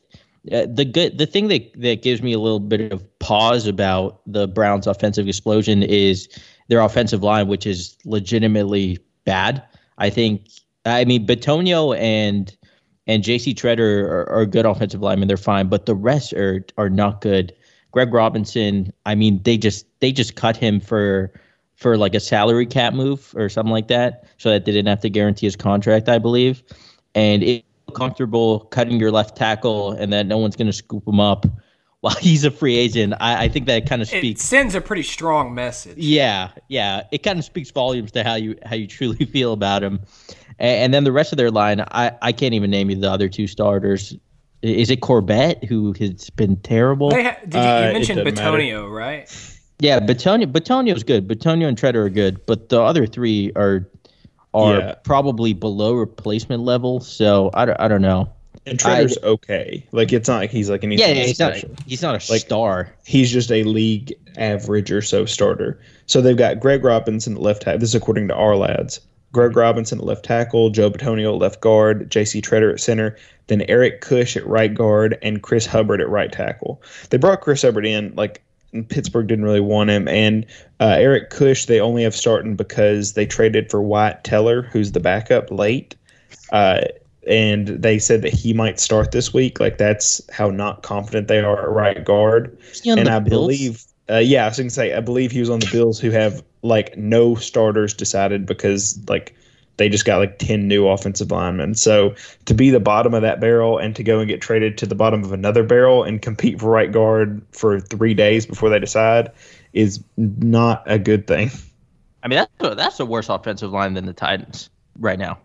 Uh, the good the thing that that gives me a little bit of pause about the Browns offensive explosion is their offensive line, which is legitimately bad. I think. I mean, Bitonio and and J.C. Tretter are, are good offensive linemen. They're fine, but the rest are are not good. Greg Robinson. I mean, they just they just cut him for for like a salary cap move or something like that, so that they didn't have to guarantee his contract. I believe, and it comfortable cutting your left tackle and that no one's going to scoop him up while he's a free agent. I, I think that kind of speaks. It sends a pretty strong message. Yeah, yeah. It kind of speaks volumes to how you how you truly feel about him. And, and then the rest of their line, I, I can't even name you the other two starters. Is it Corbett who has been terrible? Ha- did you, you uh, mentioned Bitonio, right? Yeah, Bitonio Bitonio's good. Bitonio and Tretter are good, but the other three are are yeah. probably below replacement level. So I don't, I don't know. And Tretter's I, okay. Like it's not like he's like anything. Yeah, yeah he's special. not. He's not a like, star. He's just a league average or so starter. So they've got Greg Robinson at left tackle. This is according to Ourlads. Greg Robinson at left tackle, Joe Bitonio at left guard, J.C. Tretter at center, then Eric Kush at right guard, and Chris Hubbard at right tackle. They brought Chris Hubbard in like Pittsburgh didn't really want him, and uh, Eric Kush they only have starting because they traded for Wyatt Teller, who's the backup late. Uh, and they said that he might start this week. Like that's how not confident they are at right guard. and I Bills? believe, uh, yeah, I was going to say, I believe he was on the Bills, who have like no starters decided because like they just got like 10 new offensive linemen. So to be the bottom of that barrel and to go and get traded to the bottom of another barrel and compete for right guard for three days before they decide is not a good thing. I mean, that's a, that's a worse offensive line than the Titans right now.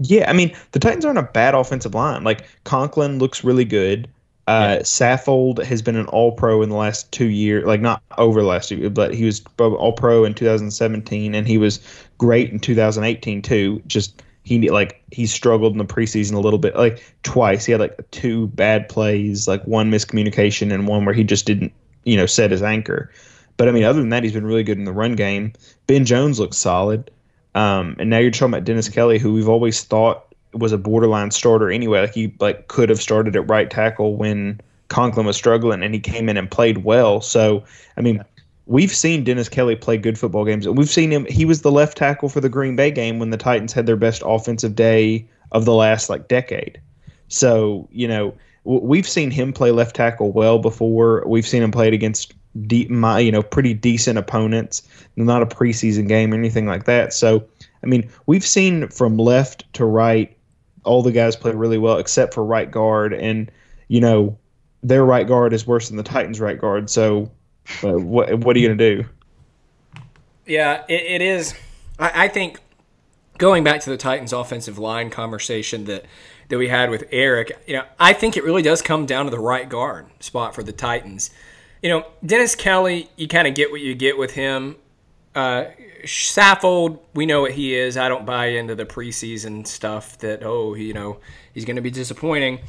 Yeah, I mean the Titans aren't a bad offensive line. Like Conklin looks really good. Uh, yeah. Saffold has been an All Pro in the last two years, like not over the last two, years, but he was All Pro in 2017, and he was great in 2018 too. Just he like he struggled in the preseason a little bit, like twice. He had like two bad plays, like one miscommunication and one where he just didn't, you know, set his anchor. But I mean, other than that, he's been really good in the run game. Ben Jones looks solid. Um, and now you're talking about Dennis Kelly, who we've always thought was a borderline starter anyway. Like he like could have started at right tackle when Conklin was struggling, and he came in and played well. So I mean, we've seen Dennis Kelly play good football games, and we've seen him. He was the left tackle for the Green Bay game when the Titans had their best offensive day of the last like decade. So you know we've seen him play left tackle well before. We've seen him play it against de- my, you know pretty decent opponents. Not a preseason game or anything like that. So I mean, we've seen from left to right, all the guys play really well except for right guard, and you know their right guard is worse than the Titans' right guard. So uh, what what are you gonna do? Yeah, it, it is. I, I think going back to the Titans' offensive line conversation that that we had with Erik, you know, I think it really does come down to the right guard spot for the Titans you know, Dennis Kelly, you kind of get what you get with him. Uh, Saffold, we know what he is. I don't buy into the preseason stuff that, oh, you know, he's going to be disappointing.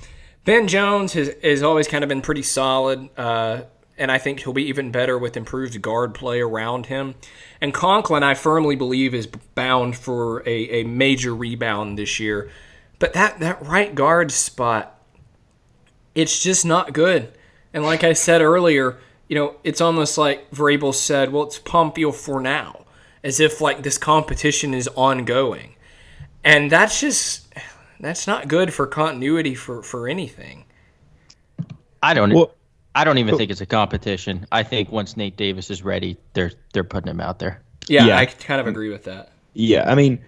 Ben Jones has, has always kind of been pretty solid, uh, and I think he'll be even better with improved guard play around him. And Conklin, I firmly believe, is bound for a, a major rebound this year. But that, that right guard spot, it's just not good. And like I said earlier, you know, it's almost like Vrabel said, well, it's Pamphile for now, as if like this competition is ongoing. And that's just, that's not good for continuity for, for anything. I don't well, I don't even oh. think it's a competition. I think once Nate Davis is ready, they're they're putting him out there. Yeah, yeah. I kind of agree with that. Yeah, I mean,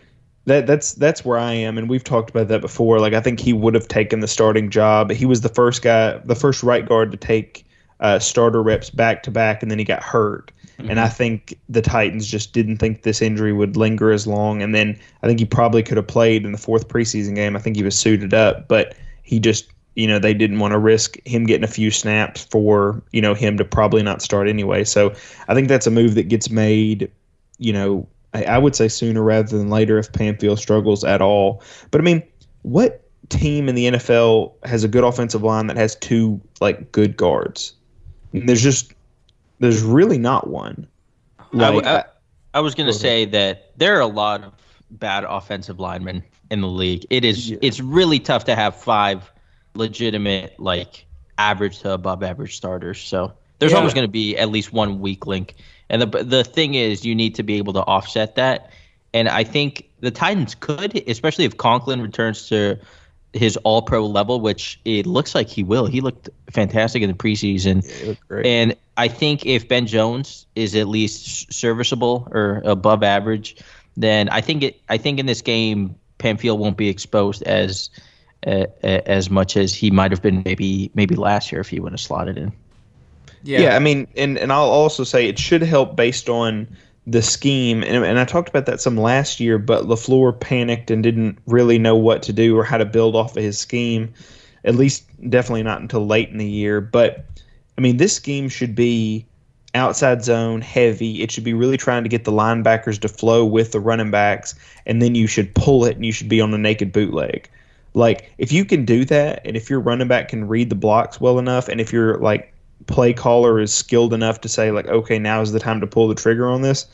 that that's that's where I am, and we've talked about that before. Like I think he would have taken the starting job. He was the first guy, the first right guard to take uh, starter reps back to back, and then he got hurt. Mm-hmm. And I think the Titans just didn't think this injury would linger as long. And then I think he probably could have played in the fourth preseason game. I think he was suited up, but he just you know they didn't want to risk him getting a few snaps for you know him to probably not start anyway. So I think that's a move that gets made. You know I would say sooner rather than later if Pamphile struggles at all. But I mean, what team in the NFL has a good offensive line that has two like good guards? I mean, there's just there's really not one. Like, I, I, I was going to say that there are a lot of bad offensive linemen in the league. It is yeah. it's really tough to have five legitimate like average to above average starters. So there's yeah. always going to be at least one weak link. And the the thing is, you need to be able to offset that. And I think the Titans could, especially if Conklin returns to his All Pro level, which it looks like he will. He looked fantastic in the preseason. Yeah, and I think if Ben Jones is at least serviceable or above average, then I think it. I think in this game, Pamphile won't be exposed as uh, as much as he might have been maybe maybe last year if he would have slotted in. Yeah. yeah, I mean, and and I'll also say it should help based on the scheme, and, and I talked about that some last year, but Lafleur panicked and didn't really know what to do or how to build off of his scheme. At least, definitely not until late in the year. But I mean, this scheme should be outside zone heavy. It should be really trying to get the linebackers to flow with the running backs, and then you should pull it and you should be on the naked bootleg. Like if you can do that, and if your running back can read the blocks well enough, and if you're like play caller is skilled enough to say like, okay, now is the time to pull the trigger on this.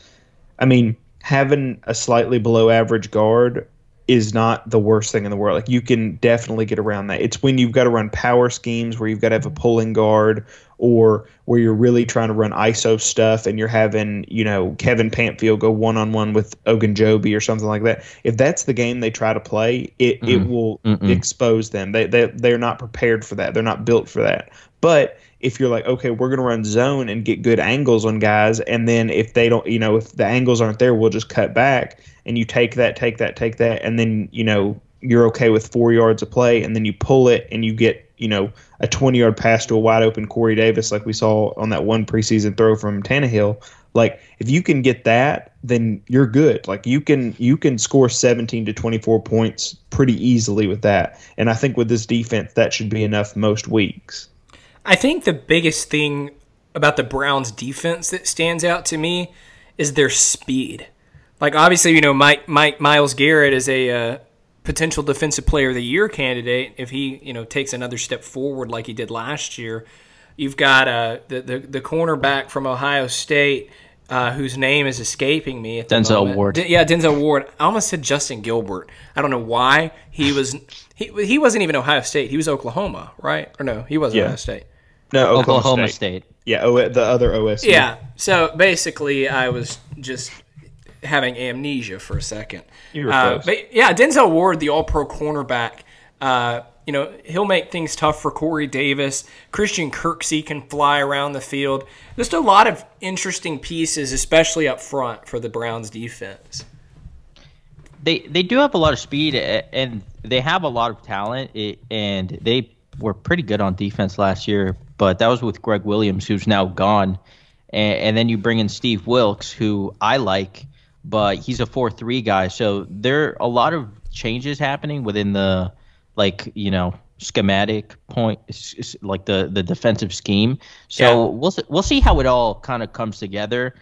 I mean, having a slightly below average guard is not the worst thing in the world. Like you can definitely get around that. It's when you've got to run power schemes where you've got to have a pulling guard or where you're really trying to run ISO stuff and you're having, you know, Kevin Pamphile go one on one with Ogunjobi or something like that. If that's the game they try to play, it, mm. it will Mm-mm. expose them. They, they they're not prepared for that. They're not built for that. But if you're like, okay, we're going to run zone and get good angles on guys, and then if they don't, you know, if the angles aren't there, we'll just cut back, and you take that, take that, take that, and then you know you're okay with four yards of play, and then you pull it and you get, you know, a 20 yard pass to a wide open Corey Davis like we saw on that one preseason throw from Tannehill. Like if you can get that, then you're good. Like you can you can score 17 to 24 points pretty easily with that. And I think with this defense, that should be enough most weeks. I think the biggest thing about the Browns defense that stands out to me is their speed. Like obviously, you know, Mike, Mike Myles Garrett is a uh, potential defensive player of the year candidate if he, you know, takes another step forward like he did last year. You've got uh, the, the the cornerback from Ohio State uh, whose name is escaping me. At Denzel Ward. D- yeah, Denzel Ward. I almost said Justin Gilbert. I don't know why he was. He he wasn't even Ohio State. He was Oklahoma, right? Or no, he wasn't yeah. Ohio State. No, Oklahoma, Oklahoma State. State. Yeah, o- the other OSU. Yeah. So basically, I was just having amnesia for a second. You were uh, But yeah, Denzel Ward, the All-Pro cornerback. Uh, you know, he'll make things tough for Corey Davis. Christian Kirksey can fly around the field. Just a lot of interesting pieces, especially up front for the Browns defense. They they do have a lot of speed and they have a lot of talent and they were pretty good on defense last year, but that was with Gregg Williams, who's now gone. And, and then you bring in Steve Wilks, who I like, but he's a 4 3 guy. So there are a lot of changes happening within the, like, you know, schematic point like the the defensive scheme so yeah. we'll we'll see how it all kind of comes together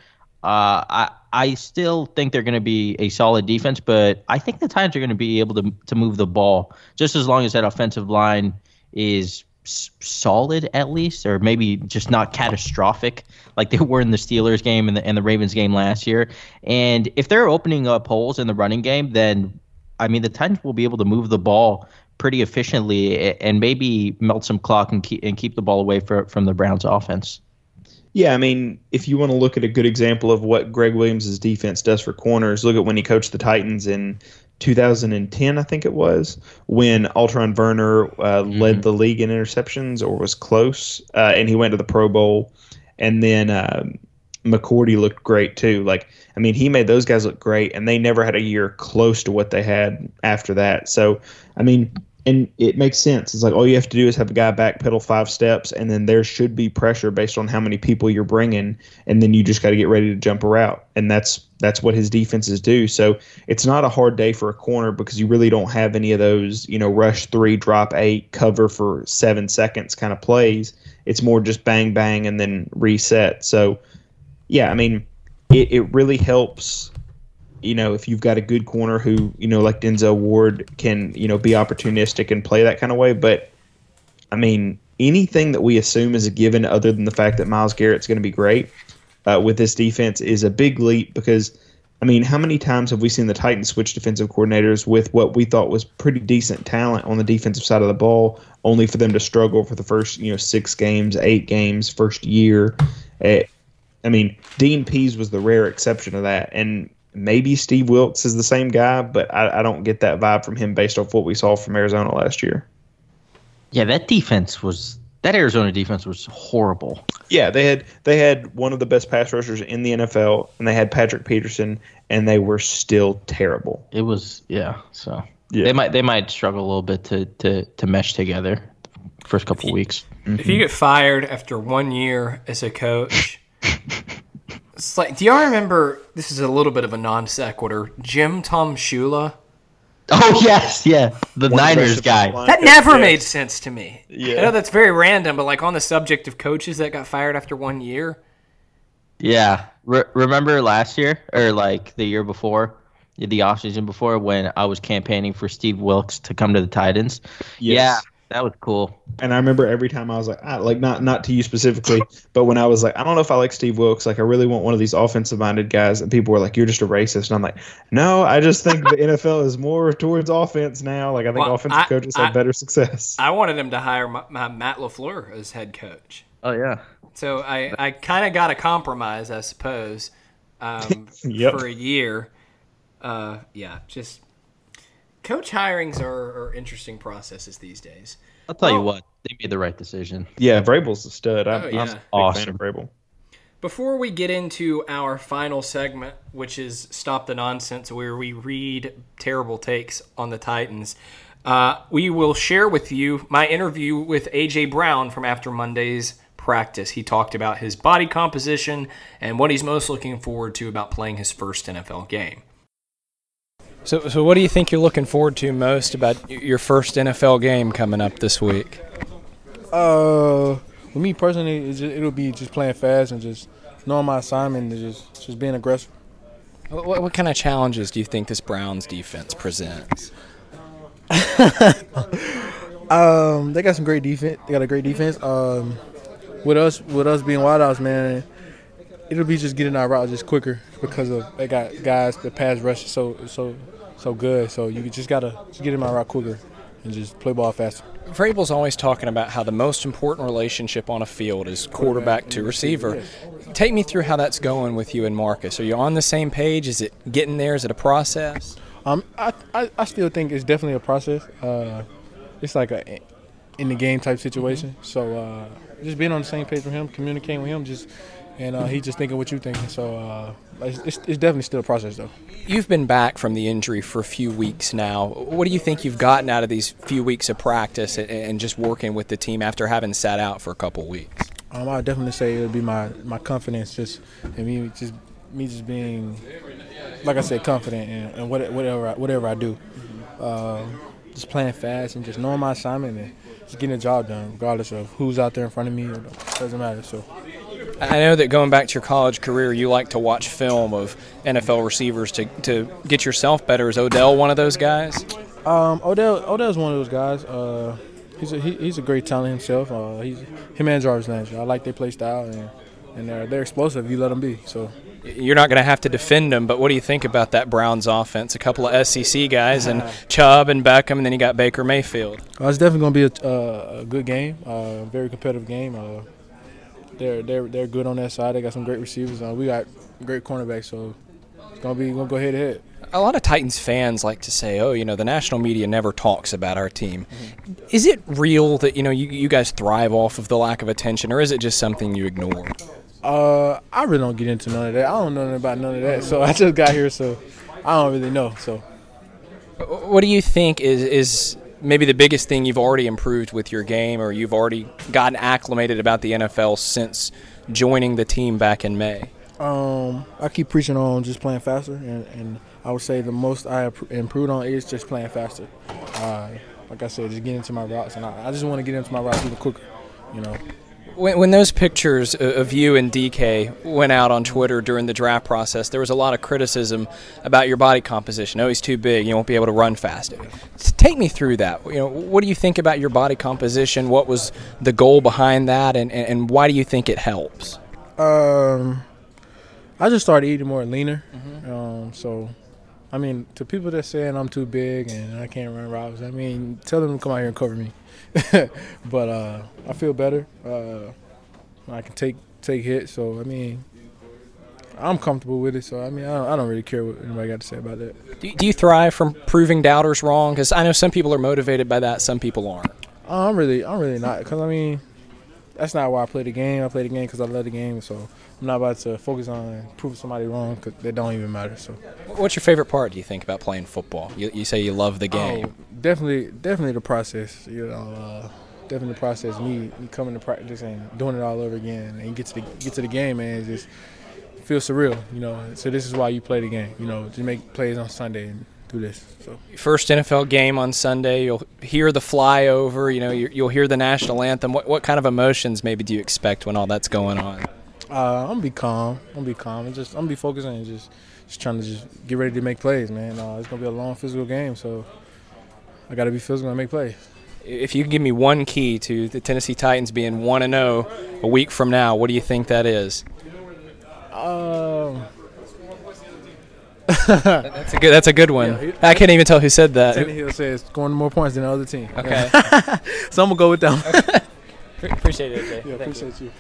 uh, I I still think they're going to be a solid defense, but I think the Titans are going to be able to to move the ball just as long as that offensive line is solid at least, or maybe just not catastrophic like they were in the Steelers game and the, and the Ravens game last year. And if they're opening up holes in the running game, then I mean the Titans will be able to move the ball pretty efficiently and maybe melt some clock and keep and keep the ball away for, from the Browns offense. Yeah, I mean, if you want to look at a good example of what Gregg Williams' defense does for corners, look at when he coached the Titans in 2010, I think it was, when Alterraun Verner uh, mm-hmm. led the league in interceptions or was close, uh, and he went to the Pro Bowl. And then um, McCourty looked great too. Like, I mean, he made those guys look great, and they never had a year close to what they had after that. So, I mean, and it makes sense. It's like all you have to do is have a guy backpedal five steps, and then there should be pressure based on how many people you're bringing, and then you just got to get ready to jump a route, and that's that's what his defenses do. So it's not a hard day for a corner because you really don't have any of those, you know, rush three, drop eight, cover for seven seconds kind of plays. It's more just bang bang and then reset. So yeah, I mean, it, it really helps you know, if you've got a good corner who, you know, like Denzel Ward can, you know, be opportunistic and play that kind of way. But I mean, anything that we assume is a given other than the fact that Myles Garrett's going to be great uh, with this defense is a big leap because, I mean, how many times have we seen the Titans switch defensive coordinators with what we thought was pretty decent talent on the defensive side of the ball, only for them to struggle for the first, you know, six games, eight games, first year? Uh, I mean, Dean Pees was the rare exception of that. And maybe Steve Wilks is the same guy, but I, I, don't get that vibe from him based off what we saw from Arizona last year. Yeah, that defense was that Arizona defense was horrible. Yeah, they had they had one of the best pass rushers in the NFL, and they had Patrick Peterson, and they were still terrible. It was yeah. So yeah. they might they might struggle a little bit to to to mesh together first couple if weeks. You, mm-hmm. If you get fired after one year as a coach. It's like, do y'all remember? This is a little bit of a non sequitur. Jim Tomsula. Oh yes, yeah, the One Niners guy. That never made sense to me. Yeah, I know that's very random, but like on the subject of coaches that got fired after one year. Yeah, Re- remember last year or like the year before? the offseason before when I was campaigning for Steve Wilks to come to the Titans. Yes. Yeah, that was cool. And I remember every time I was like, I, like not not to you specifically, but when I was like, I don't know if I like Steve Wilks. Like, I really want one of these offensive minded guys. And people were like, you're just a racist. And I'm like, no, I just think the NFL is more towards offense now. Like, I think Well, offensive I- coaches I- have better success. I wanted him to hire my, my Matt Lafleur as head coach. Oh yeah. So I, I kind of got a compromise, I suppose, um, Yep. for a year. Uh, yeah, just coach hirings are, are interesting processes these days. I'll tell you what, they made the right decision. yeah, Vrabel's a stud. I'm, Oh, I'm yeah. a big fan of Vrabel. Before we get into our final segment, which is Stop the Nonsense, where we read terrible takes on the Titans, uh, we will share with you my interview with A.J. Brown from after Monday's practice. He talked about his body composition and what he's most looking forward to about playing his first NFL game. So, so what do you think you're looking forward to most about your first NFL game coming up this week? Uh, with me personally, it's just, it'll be just playing fast and just knowing my assignment and just just being aggressive. What, what kind of challenges do you think this Browns defense presents? Um, they got some great defense. They got a great defense. Um, with us, with us being wideouts, man, it'll be just getting our route just quicker because of they got guys the pass rush so so so good. So you just gotta just get in my route quicker and just play ball faster. Vrabel's always talking about how the most important relationship on a field is quarterback to receiver. Take me through how that's going with you and Marcus. Are you on the same page? Is it getting there? Is it a process? Um, I, I, I still think it's definitely a process. Uh, it's like a in the game type situation. So uh, just being on the same page with him, communicating with him, just and uh, he just thinking what you thinking. So uh, it's, it's, it's definitely still a process though. You've been back from the injury for a few weeks now. What do you think you've gotten out of these few weeks of practice and- and just working with the team after having sat out for a couple weeks? Um, I would definitely say it would be my, my confidence, just and me just me just being, like I said, confident and, in what- whatever I, whatever I do. Um, just playing fast and just knowing my assignment and just getting the job done, regardless of who's out there in front of me. It doesn't matter. So. I know that going back to your college career, you like to watch film of NFL receivers to, to get yourself better. Is Odell one of those guys? Um, Odell Odell's one of those guys. Uh, he's a he, he's a great talent himself. Uh, he's him and Jarvis Landry. I like their play style and and they're they're explosive. You let them be. So You're not going to have to defend them, but what do you think about that Browns offense? A couple of SEC guys and Chubb and Beckham, and then you got Baker Mayfield. uh, it's definitely gonna be a, uh, a good game. Uh, very competitive game. Uh, they're they're they're good on that side. They got some great receivers. Uh, we got great cornerbacks. So it's gonna be gonna go head to head. A lot of Titans fans like to say, "Oh, you know, the national media never talks about our team." Is it real that you know you, you guys thrive off of the lack of attention, or is it just something you ignore? Uh, I really don't get into none of that. I don't know nothing about none of that. So I just got here, so I don't really know. So What do you think is is maybe the biggest thing you've already improved with your game, or you've already gotten acclimated about the NFL since joining the team back in May? Um, I keep preaching on just playing faster, and, and I would say the most I improved on is just playing faster. Uh, like I said, just getting into my routes, and I, I just want to get into my routes even quicker. You know, When, when those pictures of you and DK went out on Twitter during the draft process, there was a lot of criticism about your body composition. Oh, he's too big. You won't be able to run fast. Take me through that. You know, what do you think about your body composition? What was the goal behind that, and, and, why do you think it helps? um, I just started eating more leaner. Um, so, I mean, to people that saying I'm too big and I can't run routes, I mean, tell them to come out here and cover me. but uh, I feel better. Uh, I can take take hits. So I mean, I'm comfortable with it. So I mean, I don't, I don't really care what anybody got to say about that. Do, do you thrive from proving doubters wrong? Because I know some people are motivated by that, some people aren't. Uh, I'm really, I'm really not, because I mean, that's not why I play the game. I play the game because I love the game. So I'm not about to focus on proving somebody wrong because they don't even matter. So What's your favorite part, do you think, about playing football? You, you say you love the game. Oh, definitely, definitely the process. You know, uh, definitely the process. Me, me coming to practice and doing it all over again, and get to the get to the game, man. It just feels surreal. You know, so this is why you play the game. You know, to make plays on Sunday and do this. So. First NFL game on Sunday, you'll hear the flyover. You know, you- you'll hear the national anthem. What, what kind of emotions maybe do you expect when all that's going on? Uh, I'm gonna be calm. I'm gonna be calm and just I'm gonna be focusing and just just trying to just get ready to make plays, man. Uh, it's gonna be a long physical game, so I got to be physical and make plays. If you can give me one key to the Tennessee Titans being one and zero a week from now, what do you think that is? Um, That's a good. That's a good one. Yeah, I can't even tell who said that. He'll Tannehill says scoring more points than the other team. Okay. so I'm gonna go with that. one. Appreciate it. AJ. yeah, appreciate you.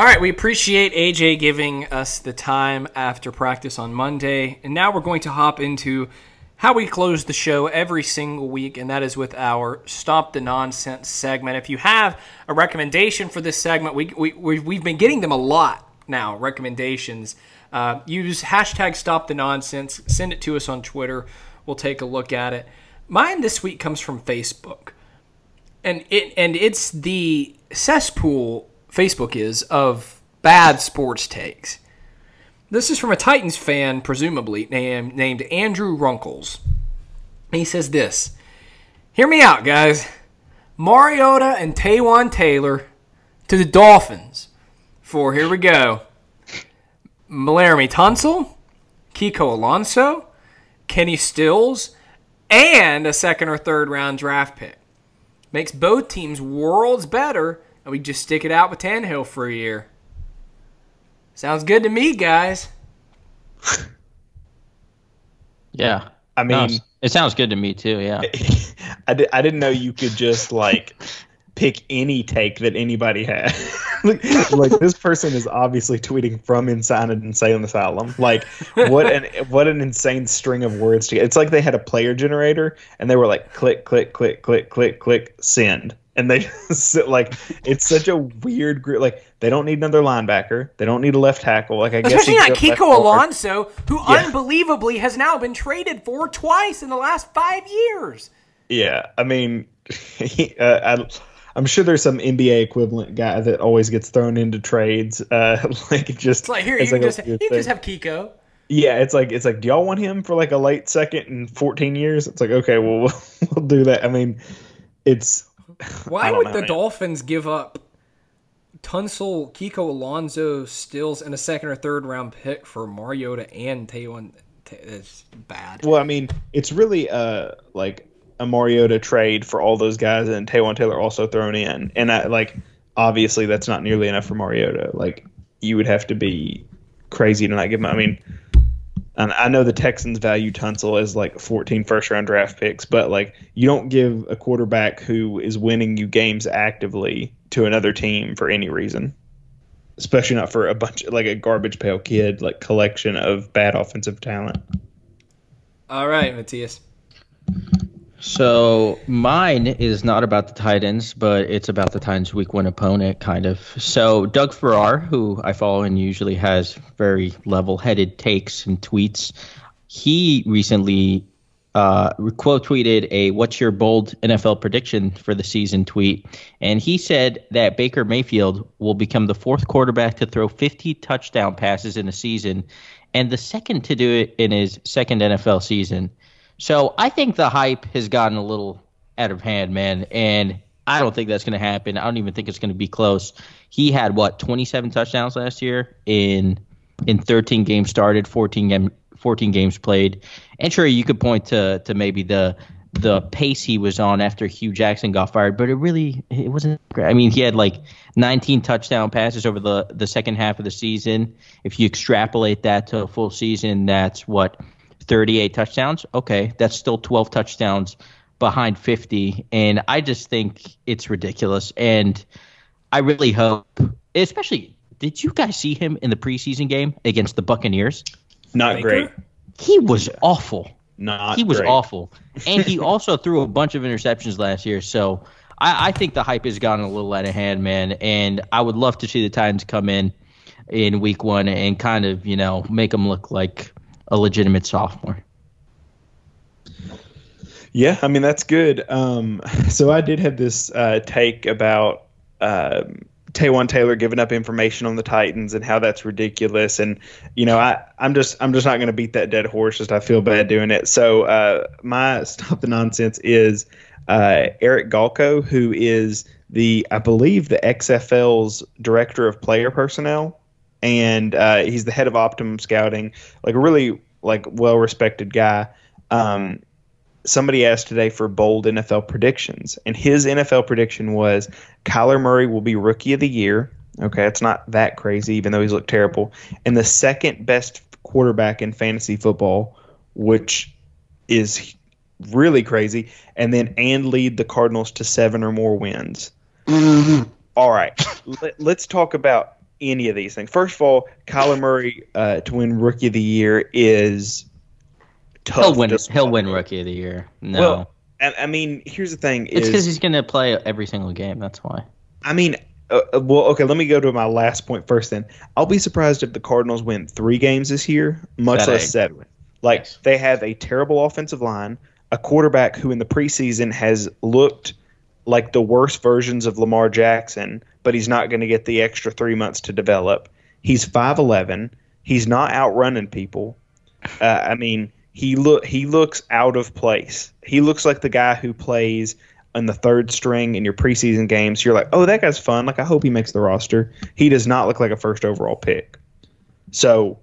All right, we appreciate AJ giving us the time after practice on Monday. And now we're going to hop into how we close the show every single week, and that is with our Stop the Nonsense segment. If you have a recommendation for this segment, we, we, we- we've been getting them a lot now, recommendations. Uh, use hashtag Stop the Nonsense, send it to us on Twitter. We'll take a look at it. Mine this week comes from Facebook and it and it's the cesspool Facebook is of bad sports takes. This is from a Titans fan, presumably named named Andrew Runkles. He says this: "Hear me out, guys. Mariota and Taywan Taylor to the Dolphins for here we go. Laremy Tunsil, Kiko Alonso, Kenny Stills, and a second or third round draft pick." makes both teams worlds better, and we just stick it out with Tannehill for a year. Sounds good to me, guys. Yeah. I No, mean, it sounds good to me too. Yeah. I, di- I didn't know you could just like pick any take that anybody had. like, like, this person is obviously tweeting from inside an insane asylum. Like what an what an insane string of words to get. It's like they had a player generator and they were like click click click click click click send. And they just like it's such a weird group. Like they don't need another linebacker. They don't need a left tackle. Like I guess Especially not Kiko. Alonso, who Yeah. unbelievably has now been traded for twice in the last five years. Yeah, I mean, he, uh, I, I'm sure there's some NBA equivalent guy that always gets thrown into trades. Uh, like just It's like here, you can a just you thing. just have Kiko. Yeah, it's like it's like, do y'all want him for like a late second in 14 years? It's like, okay, well, we'll, we'll do that. I mean, it's Why would know, the. Dolphins give up Tunsil, Kiko Alonso, Stills, and a second or third round pick for Mariota and Taywan? It's bad. well, I mean, it's really uh like a Mariota trade for all those guys, and Taywan Taylor also thrown in, and I like obviously that's not nearly enough for Mariota. Like you would have to be crazy to not give him. I mean, and I know the Texans value Tunsil as like 14 first round draft picks, but like you don't give a quarterback who is winning you games actively to another team for any reason. Especially not for a bunch like a garbage pail kid like collection of bad offensive talent. All right, Matthias. So mine is not about the Titans, but it's about the Titans' Week One opponent, kind of. So Doug Farrar, who I follow and usually has very level-headed takes and tweets, he recently uh, quote tweeted a "What's your bold NFL prediction for the season?" tweet, and he said that Baker Mayfield will become the fourth quarterback to throw 50 touchdown passes in a season, and the second to do it in his second NFL season. So I think the hype has gotten a little out of hand, man, and I don't think that's going to happen. I don't even think it's going to be close. He had what 27 touchdowns last year in in 13 games started, 14 game 14 games played. And sure, you could point to to maybe the the pace he was on after Hue Jackson got fired, but it really it wasn't great. I mean, he had like 19 touchdown passes over the the second half of the season. If you extrapolate that to a full season, that's what 38 touchdowns. Okay, that's still 12 touchdowns behind 50, and I just think it's ridiculous. And I really hope, especially, did you guys see him in the preseason game against the Buccaneers? Not Baker? great. He was awful Not he was great. awful, and he also threw a bunch of interceptions last year. So I, I think the hype has gotten a little out of hand, man. And I would love to see the Titans come in in Week One and kind of you know make them look like a legitimate sophomore. Yeah, I mean that's good. Um, so I did have this uh, take about um, Taywan Taylor giving up information on the Titans and how that's ridiculous. And you know, I I'm just I'm just not going to beat that dead horse. Just I feel bad doing it. So uh, my stop the nonsense is uh, Eric Galko, who is the I believe the XFL's director of player personnel. And uh, he's the head of Optimum Scouting, like a really like well respected guy. Um, somebody asked today for bold NFL predictions, and his NFL prediction was Kyler Murray will be Rookie of the Year. Okay, it's not that crazy, even though he's looked terrible. And the second best quarterback in fantasy football, which is really crazy, and then and lead the Cardinals to seven or more wins. All right, Let, us talk about any of these things. First of all, Kyler Murray uh, to win Rookie of the Year is tough. He'll win. He'll win Rookie of the Year. No, well, I, I mean, here's the thing: it's because he's going to play every single game. That's why. I mean, uh, uh, well, okay. Let me go to my last point first. Then I'll be surprised if the Cardinals win three games this year, much that less seven. Like yes. they have a terrible offensive line, a quarterback who in the preseason has looked like the worst versions of Lamar Jackson, but he's not going to get the extra three months to develop. He's five eleven. He's not outrunning people. Uh, I mean, he look he looks out of place. He looks like the guy who plays in the third string in your preseason games. You're like, oh, that guy's fun. Like, I hope he makes the roster. He does not look like a first overall pick. So,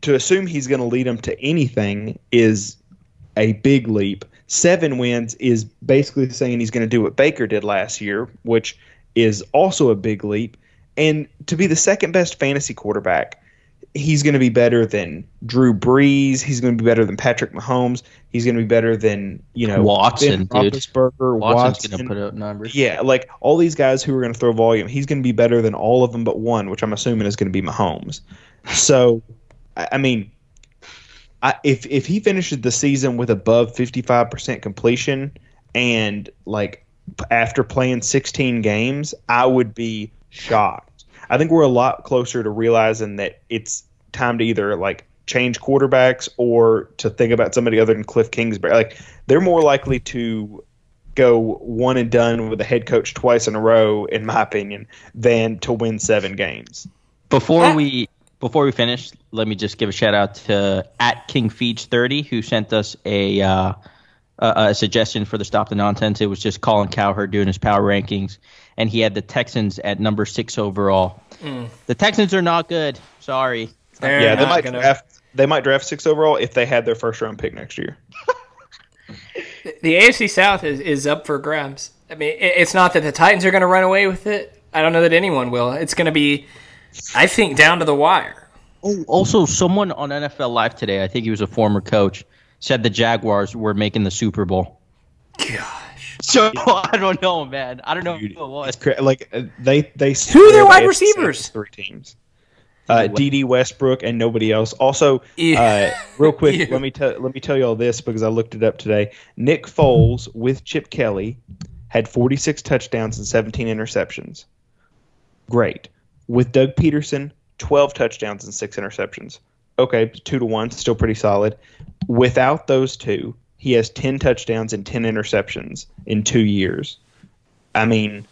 to assume he's going to lead them to anything is a big leap. Seven wins is basically saying he's going to do what Baker did last year, which is also a big leap. And to be the second best fantasy quarterback, he's going to be better than Drew Brees. He's going to be better than Patrick Mahomes. He's going to be better than you know Watson, ben Roethlisberger. Watson's going to put up numbers. Yeah, like all these guys who are going to throw volume. He's going to be better than all of them but one, which I'm assuming is going to be Mahomes. So, I mean, I, if if he finishes the season with above 55% completion and like after playing 16 games, I would be shocked. I think we're a lot closer to realizing that it's time to either like change quarterbacks or to think about somebody other than Cliff Kingsbury. Like they're more likely to go one and done with a head coach twice in a row, in my opinion, than to win seven games. Before we before we finish, let me just give a shout out to at King Feeds thirty who sent us a. Uh, a suggestion for the stop the nonsense. It was just Colin Cowherd doing his power rankings, and he had the Texans at number six overall. Mm. The Texans are not good. Sorry. They're yeah, they might gonna... draft. They might draft six overall if they had their first round pick next year. the AFC South is, is up for grabs. I mean, it's not that the Titans are going to run away with it. I don't know that anyone will. It's going to be, I think, down to the wire. Oh, also, someone on NFL Live today, I think he was a former coach, said the Jaguars were making the Super Bowl. God. So I don't know, man. I don't know Dude, who it was. Like uh, they they who are their wide receivers? Three teams. Uh, Dede Westbrook and nobody else. Also, uh, real quick, let me tell let me tell you all this because I looked it up today. Nick Foles with Chip Kelly had 46 touchdowns and 17 interceptions. Great. With Doug Pederson, 12 touchdowns and six interceptions. Okay, two to one, still pretty solid. Without those two, he has 10 touchdowns and 10 interceptions in two years. I mean,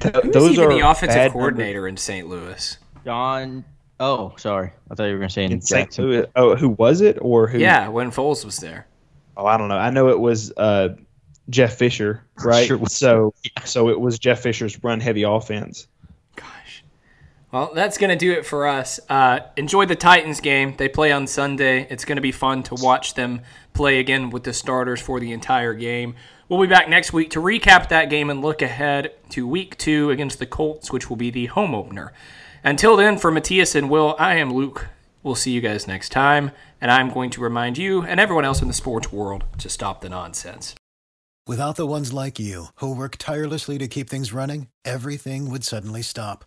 th- those are the offensive coordinator numbers. in St. Louis. John. Oh, sorry. I thought you were going to say in, in St. Louis. Oh, who was it or who? Yeah, when Foles was there. Oh, I don't know. I know it was uh, Jeff Fisher, right? Sure so, so it was Jeff Fisher's run heavy offense. Well, that's going to do it for us. Uh, enjoy the Titans game. They play on Sunday. It's going to be fun to watch them play again with the starters for the entire game. We'll be back next week to recap that game and look ahead to week two against the Colts, which will be the home opener. Until then, for Matthias and Will, I am Luke. We'll see you guys next time. And I'm going to remind you and everyone else in the sports world to stop the nonsense. Without the ones like you, who work tirelessly to keep things running, everything would suddenly stop